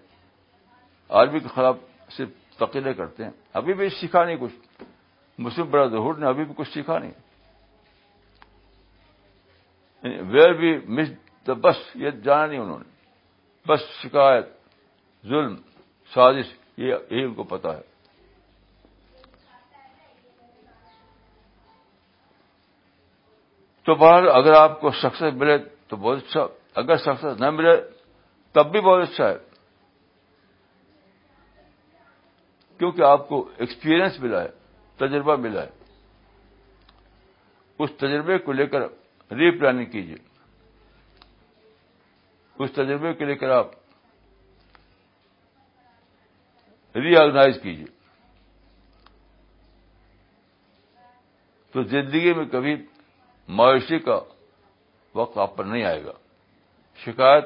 عربی کے خلاف صرف تقیلے کرتے ہیں ابھی بھی سیکھا نہیں کچھ مسلم بڑا ظہور نے ابھی بھی کچھ سیکھا نہیں ویئر بی مس دا بس یہ جانا نہیں انہوں نے بس شکایت ظلم سازش یہ یہی ان کو پتا ہے تو باہر اگر آپ کو سکسیس ملے تو بہت اچھا اگر سکسیز نہ ملے تب بھی بہت اچھا ہے کیونکہ آپ کو ایکسپیرئنس ملا ہے تجربہ ملا ہے اس تجربے کو لے کر ری پلاننگ کیجیے اس تجربے کو لے کر آپ ری آرگنائز کیجیے تو زندگی میں کبھی مویشی کا وقت آپ پر نہیں آئے گا شکایت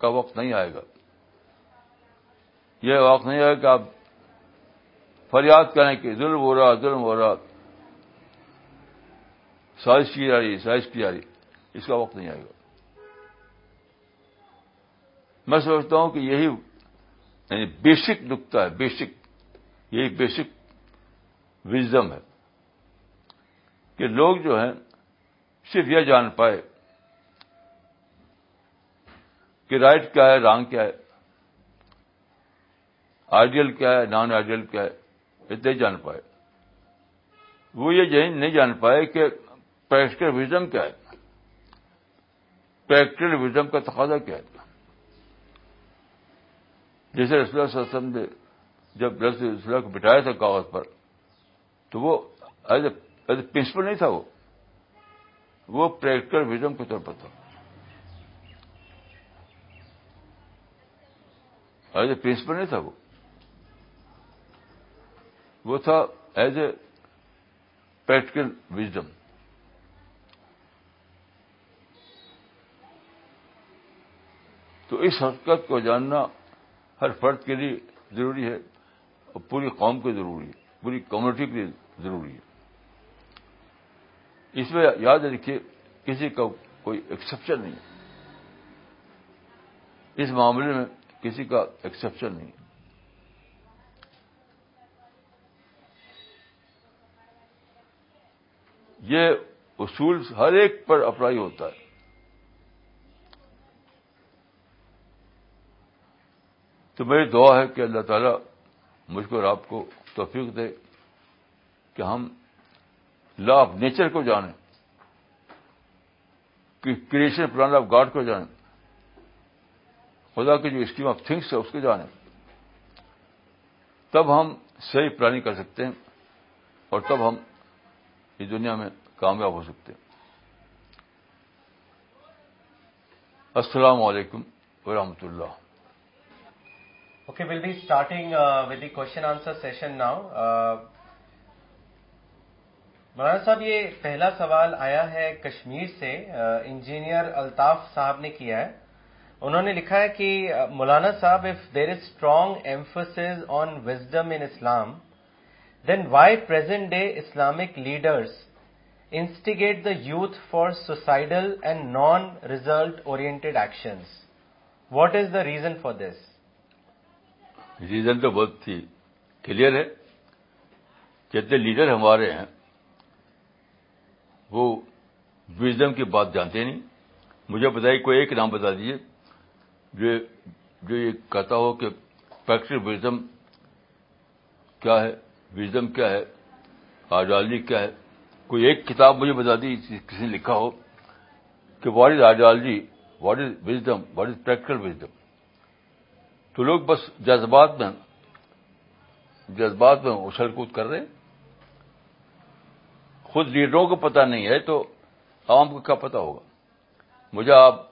کا وقت نہیں آئے گا یہ وقت نہیں آئے گا کہ آپ فریاد کریں کہ ظلم ہو رہا ظلم ہو رہا سازش کی جا رہی سازش کی جا رہی اس کا وقت نہیں آئے گا میں سمجھتا ہوں کہ یہی یعنی بیسک نکتا ہے بیسک یہی بیسک وزم ہے کہ لوگ جو ہیں صرف یہ جان پائے کہ رائٹ کیا ہے رانگ کیا ہے آئیڈیل کیا ہے نان آئیڈیل کیا ہے یہ نہیں جان پائے وہ یہ نہیں جان پائے کہ پریکٹیکل وزم کیا ہے پریکٹیکل وزم کا تقاضا کیا ہے جیسے رسول اللہ وسلم نے جب رسول اللہ کو بٹھایا تھا کاغذ پر تو وہ ایز اے پرنسپل نہیں تھا وہ پریکٹیکل وزم کے طور پر تھا ایز اے پرنسپل نہیں تھا وہ وہ تھا ایز اے پریکٹیکل وزڈم تو اس حقیقت کو جاننا ہر فرد کے لیے ضروری ہے اور پوری قوم کے ضروری ہے پوری کمیونٹی کے لیے ضروری ہے اس میں یاد رکھیے کسی کا کوئی ایکسپشن نہیں ہے اس معاملے میں کسی کا ایکسپشن نہیں یہ اصول ہر ایک پر اپلائی ہوتا ہے تو میری دعا ہے کہ اللہ تعالیٰ مجھ کو اور آپ کو توفیق دے کہ ہم لا آف نیچر کو جانیں کہ کریشن پلان آف گاڈ کو جانیں خدا کی جو اسکیم آف تھنگس ہے اس کے جانے تب ہم صحیح پلاننگ کر سکتے ہیں اور تب ہم اس دنیا میں کامیاب ہو سکتے ہیں السلام علیکم ورحمۃ اللہ okay will be starting with the question answer session now Maulana Sahab یہ پہلا سوال آیا ہے کشمیر سے انجینئر uh, الطاف صاحب نے کیا ہے انہوں نے لکھا ہے کہ Maulana Sahab if there is strong emphasis on wisdom in Islam then why present day Islamic leaders instigate the youth for suicidal and non result oriented actions what is the reason for this reason تو بہت ہی clear ہے جتنے leader ہمارے ہیں وہ wisdom کی بات جانتے نہیں مجھے بتائیے کوئی ایک نام بتا دیجیے جو جو یہ کہتا ہو کہ پریکٹیکل وزم کیا ہے وزم کیا ہے کیا ہے کوئی ایک کتاب مجھے بتا دی کسی نے لکھا ہو کہ what is ideology what is wisdom what is practical wisdom تو لوگ بس جذبات میں جذبات میں اچھل کود کر رہے ہیں خود لیڈروں کو پتا نہیں ہے تو عوام کو کیا پتا ہوگا مجھے آپ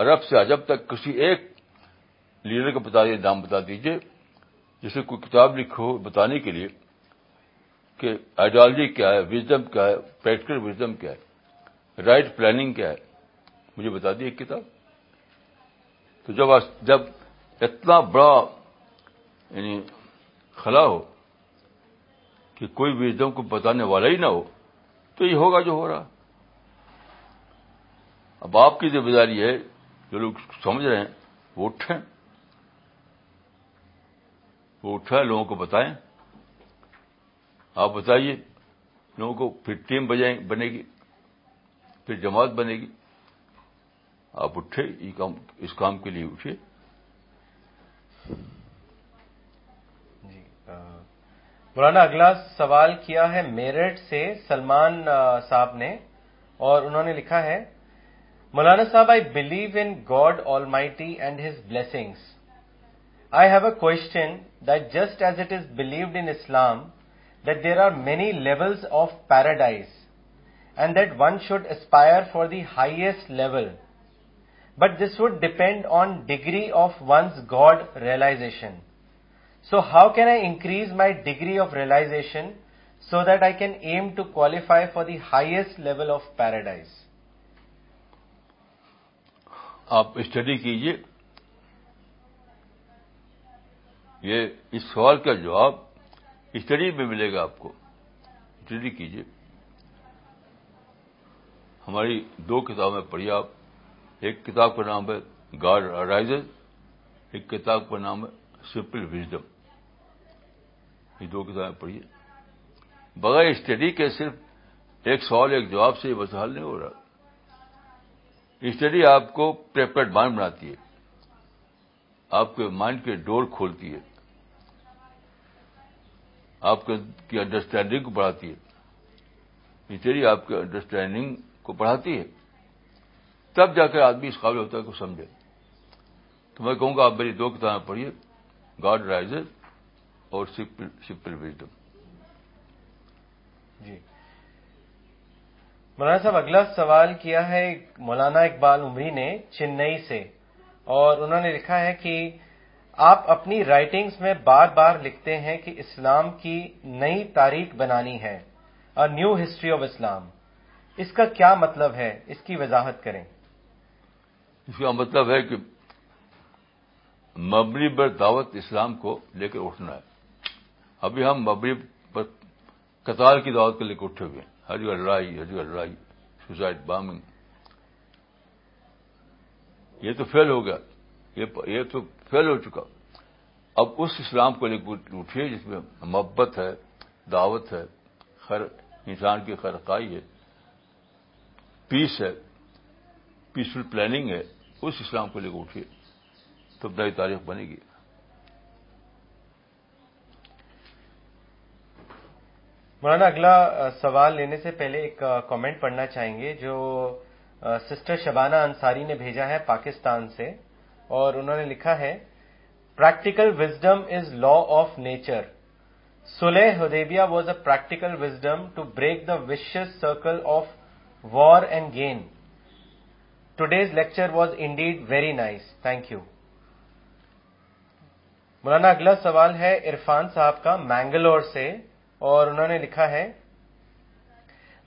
عرب سے عجب تک کسی ایک لیڈر کا بتا دیجیے نام بتا دیجیے جسے کوئی کتاب لکھو بتانے کے لیے کہ آئیڈیالوجی کیا ہے وزڈم کیا ہے پریکٹیکل وزڈم کیا ہے رائٹ پلاننگ کیا ہے مجھے بتا دی ایک کتاب تو جب جب اتنا بڑا یعنی خلا ہو کہ کوئی وزڈم کو بتانے والا ہی نہ ہو تو یہ ہوگا جو ہو رہا اب آپ کی ذمہ داری ہے جو لوگ سمجھ رہے ہیں وہ اٹھیں وہ اٹھا لوگوں کو بتائیں آپ بتائیے لوگوں کو پھر ٹیم بجائیں بنے گی پھر جماعت بنے گی آپ اٹھے اس کام کے لیے اٹھے جی مولانا اگلا سوال کیا ہے میرٹھ سے سلمان صاحب نے اور انہوں نے لکھا ہے Maulana Sahib, I believe in God Almighty and His blessings. I have a question that just as it is believed in Islam that there are many levels of paradise and that one should aspire for the highest level, but this would depend on degree of one's God realization. So how can I increase my degree of realization so that I can aim to qualify for the highest level of paradise? آپ study کیجیے یہ اس سوال کا جواب study میں ملے گا آپ کو اسٹڈی کیجیے ہماری دو کتابیں پڑھیے آپ ایک کتاب کا نام ہے گاڈ رائزز ایک کتاب کا نام ہے سمپل وزڈم یہ دو کتابیں پڑھیے بغیر اسٹڈی کے صرف ایک سوال ایک جواب سے یہ حل نہیں ہو رہا اسٹڈی آپ کو پریپرڈ مائنڈ بناتی ہے آپ کے مائنڈ کے ڈور کھولتی ہے آپ کی انڈرسٹینڈنگ کو بڑھاتی ہے اسٹڈی آپ کے انڈرسٹینڈنگ کو بڑھاتی ہے تب جا کر آدمی اس قابل ہوتا ہے کو سمجھے تو میں کہوں گا آپ میری دو کتابیں پڑھیے گاڈ رائزر اور سپل وزڈم جی مولانا صاحب اگلا سوال کیا ہے مولانا اقبال عمری نے چنئی سے اور انہوں نے لکھا ہے کہ آپ اپنی رائٹنگز میں بار بار لکھتے ہیں کہ اسلام کی نئی تاریخ بنانی ہے اور نیو ہسٹری آف اسلام اس کا کیا مطلب ہے اس کی وضاحت کریں اس کا مطلب ہے کہ مبنی پر دعوت اسلام کو لے کر اٹھنا ہے ابھی ہم مبنی پر قطار کی دعوت کو لے کر اٹھے ہوئے ہیں ہری رائی ہری رائی سوسائڈ بامنگ یہ تو فیل ہو گیا یہ تو فیل ہو چکا اب اس اسلام کو اٹھیے جس میں محبت ہے دعوت ہے خیر انسان کی خرقائی ہے پیس ہے پیسفل پلاننگ ہے اس اسلام کو لے کے اٹھیے تو نئی تاریخ بنے گی مولانا اگلا سوال لینے سے پہلے ایک کامنٹ پڑھنا چاہیں گے جو سسٹر شبانہ انصاری نے بھیجا ہے پاکستان سے اور انہوں نے لکھا ہے practical wisdom is law of nature سلح Hudaybiyyah was a practical wisdom to break the vicious circle of war and gain today's lecture was indeed very nice thank you Maulana اگلا سوال ہے عرفان صاحب کا مینگلور سے اور انہوں نے لکھا ہے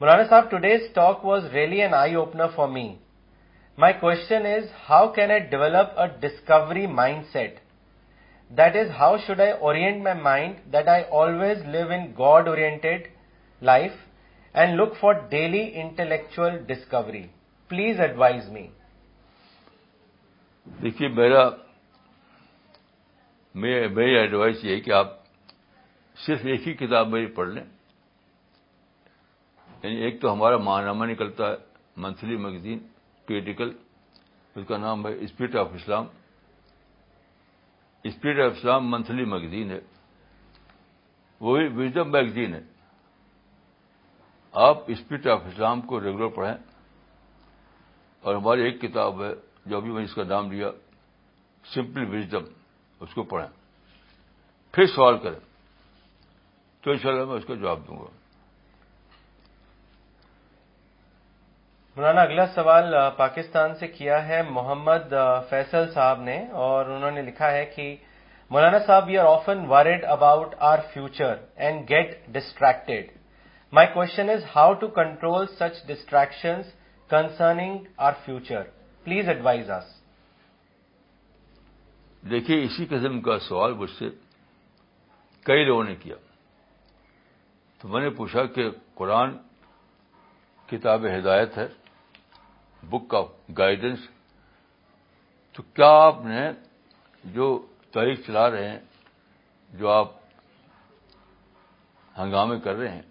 Maulana Sahab today's talk was really an eye opener for me my question is how can I develop a discovery mindset that is how should I orient my mind that I always live in God oriented life and look for daily intellectual discovery please advise me دیکھیے میرا میری advise یہ کہ آپ صرف ایک ہی کتاب میری پڑھ لیں یعنی ایک تو ہمارا ماہنامہ نکلتا ہے منتھلی میگزین پیڈیکل اس کا نام ہے spirit of Islam spirit of Islam monthly magazine ہے وہ بھی وزڈم میگزین ہے آپ اسپرٹ آف اسلام کو ریگولر پڑھیں اور ہماری ایک کتاب ہے جو ابھی میں اس کا نام لیا سمپل وزڈم اس کو پڑھیں پھر سوال کریں تو میں اس کا جواب دوں گا مولانا اگلا سوال پاکستان سے کیا ہے محمد فیصل صاحب نے اور انہوں نے لکھا ہے کہ Maulana Sahab we are often worried about our future and get distracted my question is how to control such distraction concerning our future please advise us دیکھیے اسی قسم کا سوال مجھ سے کئی لوگوں نے کیا تو میں نے پوچھا کہ قرآن کتاب ہدایت ہے بک آف گائیڈنس تو کیا آپ نے جو تاریخ چلا رہے ہیں جو آپ ہنگامے کر رہے ہیں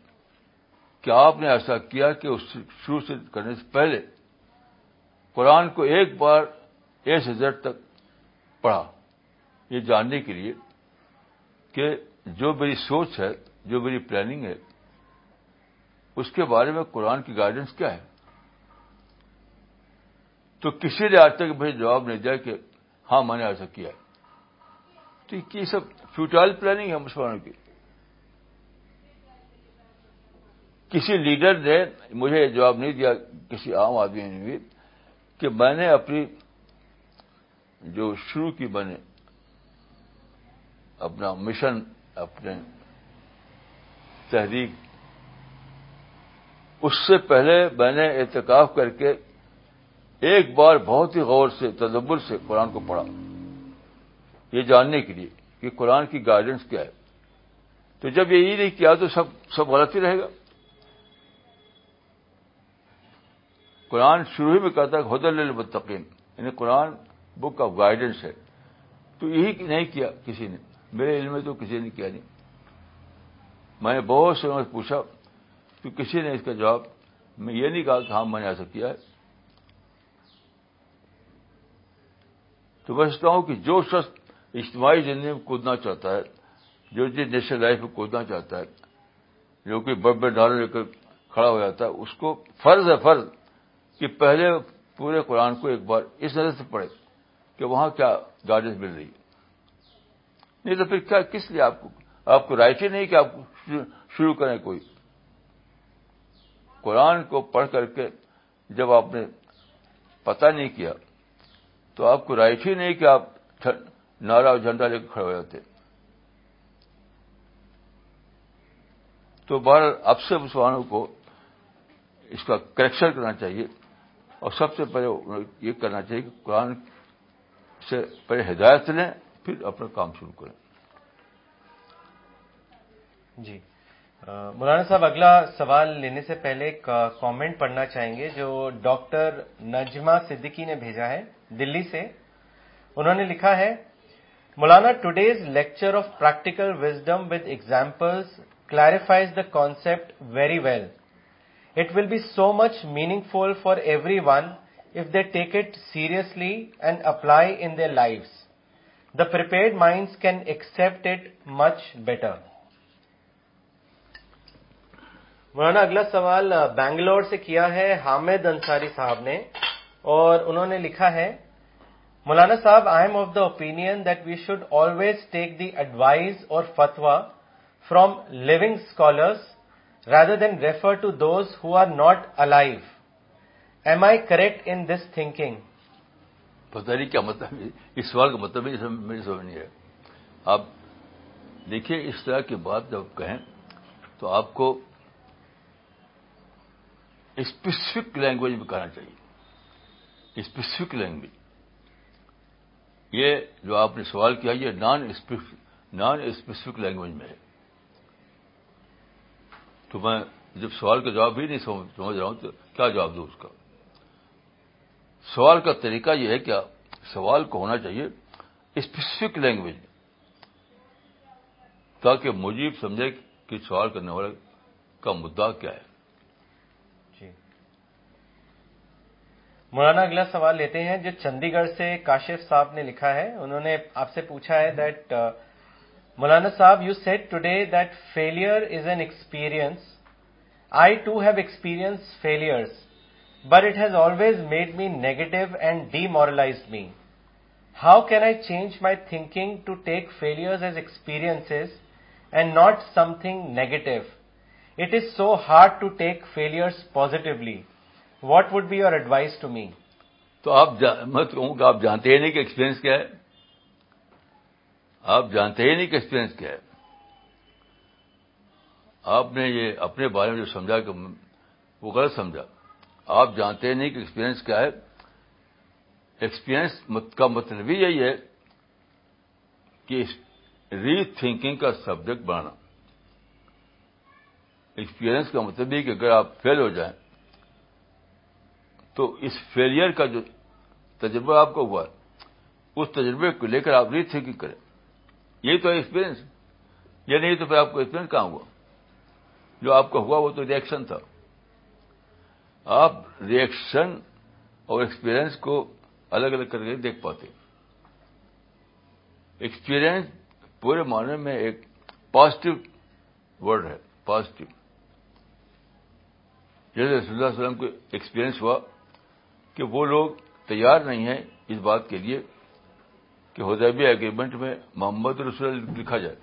کیا آپ نے ایسا کیا کہ اس شروع سے کرنے سے پہلے قرآن کو ایک بار ایس ہزار تک پڑھا یہ جاننے کے لیے کہ جو میری سوچ ہے جو میری پلاننگ ہے اس کے بارے میں قرآن کی گائیڈنس کیا ہے تو کسی نے آج تک مجھے جواب نہیں دیا کہ ہاں میں نے ایسا کیا ہے تو یہ سب فیوٹائل پلاننگ ہے مسلمانوں کی کسی لیڈر نے مجھے یہ جواب نہیں دیا کسی عام آدمی نے بھی کہ میں نے اپنی جو شروع کی میں نے اپنا مشن اپنے تحریک اس سے پہلے میں نے اعتکاف کر کے ایک بار بہت ہی غور سے تدبر سے قرآن کو پڑھا یہ جاننے کے لیے کہ قرآن کی گائیڈنس کیا ہے تو جب یہی نہیں کیا تو سب سب غلط ہی رہے گا قرآن شروع ہی میں کہتا ہے حدل المتقین یعنی قرآن بک آف گائیڈنس ہے تو یہی نہیں کیا کسی نے میرے علم میں تو کسی نے کیا نہیں میں نے بہت سے لوگوں سے پوچھا کہ کسی نے اس کا جواب میں یہ نہیں کہا کہ ہاں میں نے ایسا کیا ہے تو میں سمجھتا ہوں کہ جو شخص اجتماعی زندگی میں کودنا چاہتا ہے جو نیشنل لائف میں کودنا چاہتا ہے جو کہ بڑے بڑے ڈالر لے کر کھڑا ہو جاتا ہے اس کو فرض ہے فرض کہ پہلے پورے قرآن کو ایک بار اس نظر سے پڑھے کہ وہاں کیا گارڈنس مل رہی ہے نہیں تو پھر کیا کس لیے آپ کو آپ کو رائٹ ہی نہیں کہ آپ کو شروع کریں کوئی قرآن کو پڑھ کر کے جب آپ نے پتا نہیں کیا تو آپ کو رائٹ ہی نہیں کہ آپ نعرہ اور جھنڈا لے کے کھڑے ہو جاتے تو بار سے مسلمانوں کو اس کا کریکشن کرنا چاہیے اور سب سے پہلے یہ کرنا چاہیے کہ قرآن سے پہلے ہدایت لیں پھر اپنا کام شروع کریں جی مولانا صاحب اگلا سوال لینے سے پہلے ایک کامنٹ پڑھنا چاہیں گے جو ڈاکٹر نجما صدیقی نے بھیجا ہے دلی سے انہوں نے لکھا ہے Maulana today's lecture of practical wisdom with example clarifies the concept very well it will be so much meaningful for everyone if they take it seriously and apply in life the prepared minds can accept it much better Maulana اگلا سوال بنگلور سے کیا ہے حامد انصاری صاحب نے اور انہوں نے لکھا ہے Maulana Sahab I am of the opinion that we should always take the advice or فتوا from living scholars rather than refer to those who are not alive am I correct in this thinking نہیں کیا مطلب اس سوال کا مطلب میری سمجھ نہیں ہے آپ دیکھیے اس طرح کی بات جب کہیں تو آپ کو اسپیسیفک لینگویج میں کہنا چاہیے اسپیسیفک لینگویج یہ جو آپ نے سوال کیا یہ نان نان اسپیسیفک لینگویج میں ہے تو میں جب سوال کا جواب بھی نہیں سمجھ رہا ہوں تو کیا جواب دوں اس کا سوال کا طریقہ یہ ہے کیا سوال کو ہونا چاہیے اسپیسیفک لینگویج میں تاکہ مجیب سمجھے کہ سوال کرنے والے کا مدعا کیا ہے مولانا اگلا سوال لیتے ہیں جو چندی گڑھ سے کاشف صاحب نے لکھا ہے انہوں نے آپ سے پوچھا ہے that uh, Maulana Sahab you said today that failure is an experience I too have experience failures but it has always made me negative and demoralize me how can I change my thinking to take failures as experience and not something negative it is so hard to take failures positively what would be your advice to me تو آپ میں کہوں کہ آپ جانتے ہی نہیں کہ experience کیا ہے آپ جانتے ہی نہیں کہ ایکسپیرینس کیا ہے آپ نے یہ اپنے بارے میں جو سمجھا کہ وہ غلط سمجھا آپ جانتے نہیں کہ ایکسپیرئنس کیا ہے ایکسپیرئنس کا مطلب یہی ہے کہ ری تھنکنگ کا سبجیکٹ بنانا ایکسپیرئنس کا مطلب یہ کہ اگر آپ فیل ہو جائیں تو اس فیلئر کا جو تجربہ آپ کو ہوا اس تجربے کو لے کر آپ ری تھنکنگ کریں یہی تو ایکسپیرئنس یا نہیں تو پھر آپ کو ایکسپیرئنس کہاں ہوا جو آپ کا ہوا وہ تو ریئیکشن تھا آپ ریئیکشن اور ایکسپیرئنس کو الگ الگ کر کے دیکھ پاتے ایکسپیرئنس پورے معنی میں ایک پازیٹو ورڈ ہے پازیٹو جیسے رسول اللہ علیہ وسلم کو ایکسپیرئنس ہوا کہ وہ لوگ تیار نہیں ہیں اس بات کے لیے کہ حدیبیہ اگریمنٹ میں محمد رسول لکھا جائے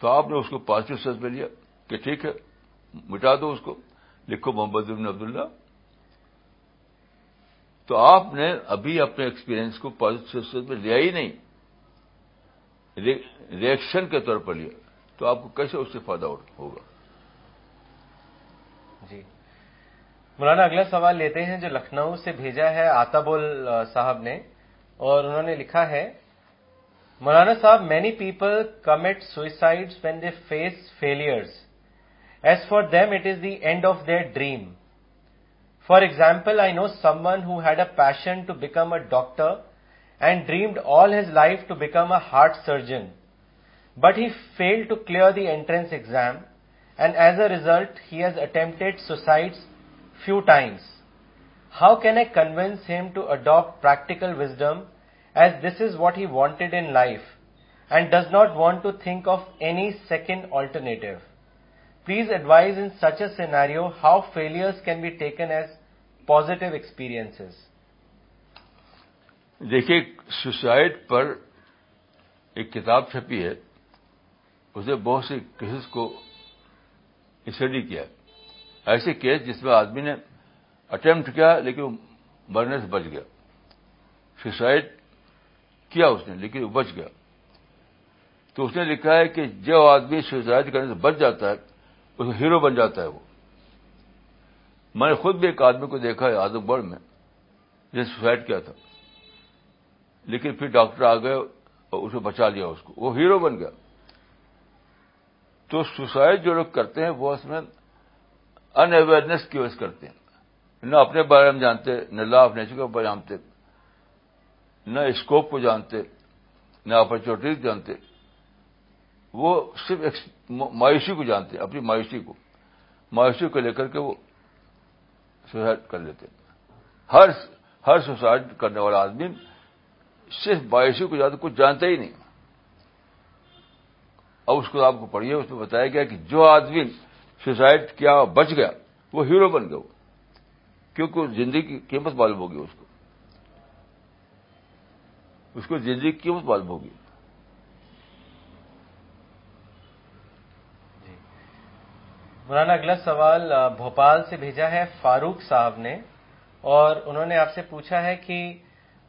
تو آپ نے اس کو پازیٹو سینس میں لیا کہ ٹھیک ہے مٹا دو اس کو لکھو محمد بن عبداللہ تو آپ نے ابھی اپنے ایکسپیرئنس کو پازیٹو سینس میں لیا ہی نہیں ریئیکشن کے طور پر لیا تو آپ کو کیسے اس سے فائدہ ہوگا جی مولانا اگلا سوال لیتے ہیں جو لکھنؤ سے بھیجا ہے آتاب صاحب نے اور انہوں نے لکھا ہے Maulana Sahab many people commit suicide when they face failures as for them it is the end of the dream for example I know someone who had a passion to become a doctor and dreamed all his life to become a heart surgeon but he fail to clear the entrance exam and as a result he has attempted suicide few times. How can I convince him to adopt practical wisdom as this is what he wanted in life and does not want to think of any second alternative? Please advise in such a scenario how failures can be taken as positive experiences. دیکھیے suicide پر ایک کتاب چھپی ہے اسے بہت سے cases کو اسٹڈی کیا ہے ایسے کیس جس میں آدمی نے اٹمپٹ کیا لیکن مرنے سے بچ گیا سوسائڈ کیا اس نے لیکن وہ بچ گیا تو اس نے لکھا ہے کہ جو آدمی سوسائڈ کرنے سے بچ جاتا ہے اس کو ہیرو بن جاتا ہے وہ میں نے خود بھی ایک آدمی کو دیکھا ہے آدم گڑھ میں جس نے سوسائڈ کیا تھا لیکن پھر ڈاکٹر آ گئے اور اسے بچا لیا اس کو وہ ہیرو بن گیا تو سوسائڈ جو لوگ کرتے ہیں وہ اس میں ان اویئرنیس کی وجہ کرتے ہیں نہ اپنے بارے میں جانتے نہ لا آف نیچر جانتے نہ اسکوپ کو جانتے نہ اپرچونیٹی جانتے وہ صرف مایوسی کو جانتے اپنی مایوسی کو مایوسی کو لے کر کے وہ سوسائڈ کر لیتے ہر ہر سوسائڈ کرنے والا آدمی صرف مایوسی کو جانتے کچھ جانتا ہی نہیں اب اس کو آپ کو پڑھیے اس میں بتایا گیا کہ جو آدمی سوسائڈ کیا بچ گیا وہ ہیرو بن گیا کیونکہ زندگی کی قیمت معلوم ہوگی اس کو اس کو زندگی کی قیمت معلوم ہوگی جی۔ مولانا اگلا سوال بھوپال سے بھیجا ہے فاروق صاحب نے اور انہوں نے آپ سے پوچھا ہے کہ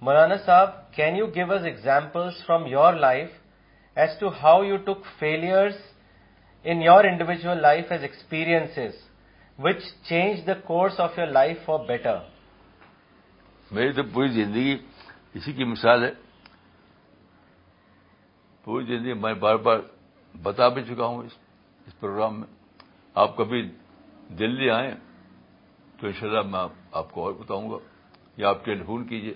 Maulana Sahab can you give us examples from your life as to how you took failures in your individual life as experiences which change the course of your life for better? میری تو پوری زندگی اسی کی مثال ہے پوری زندگی میں بار بار بتا بھی چکا ہوں اس پروگرام میں آپ کبھی دلّی آئیں تو انشاءاللہ میں آپ کو اور بتاؤں گا یا آپ کے ان کیجیے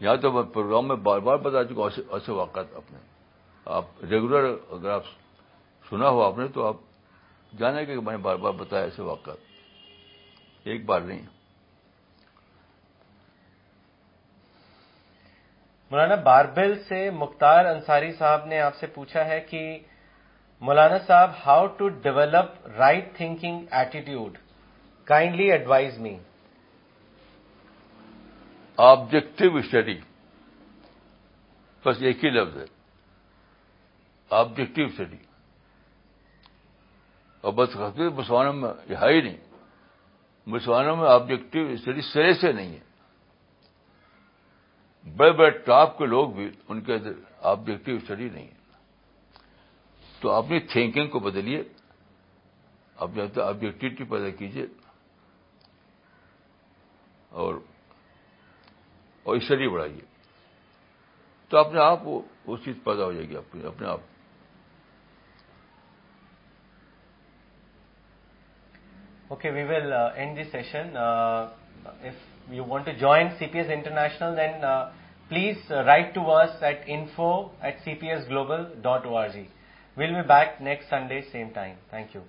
یہاں تو میں پروگرام میں بار بار بتا چکا ایسے واقعات اپنے آپ ریگولر اگر آپ سنا ہو آپ نے تو آپ جانے کہ میں نے بار بار بتایا ایسے واقعات ایک بار نہیں مولانا باربل سے مختار انصاری صاحب نے آپ سے پوچھا ہے کہ مولانا صاحب how to develop right thinking attitude kindly advise me objective study بس ایک ہی لفظ ہے آبجیکٹو اسٹڈی اور بس مسلمانوں میں یہ ہے ہی نہیں مسلمانوں میں آبجیکٹو اسٹڈی سرے سے نہیں ہے بڑے بڑے ٹاپ کے لوگ بھی ان کے اندر آبجیکٹو اسٹڈی نہیں ہے تو اپنی تھنکنگ کو بدلیے اپنے اندر آبجیکٹوٹی پیدا کیجیے اور اسٹڈی بڑھائیے تو اپنے آپ وہ چیز پیدا ہو جائے گی آپ اپنے آپ Okay, we will uh, end this session. Uh, if you want to join CPS International, then uh, please write to us at info@cpsglobal.org. We'll be back next Sunday, same time. Thank you.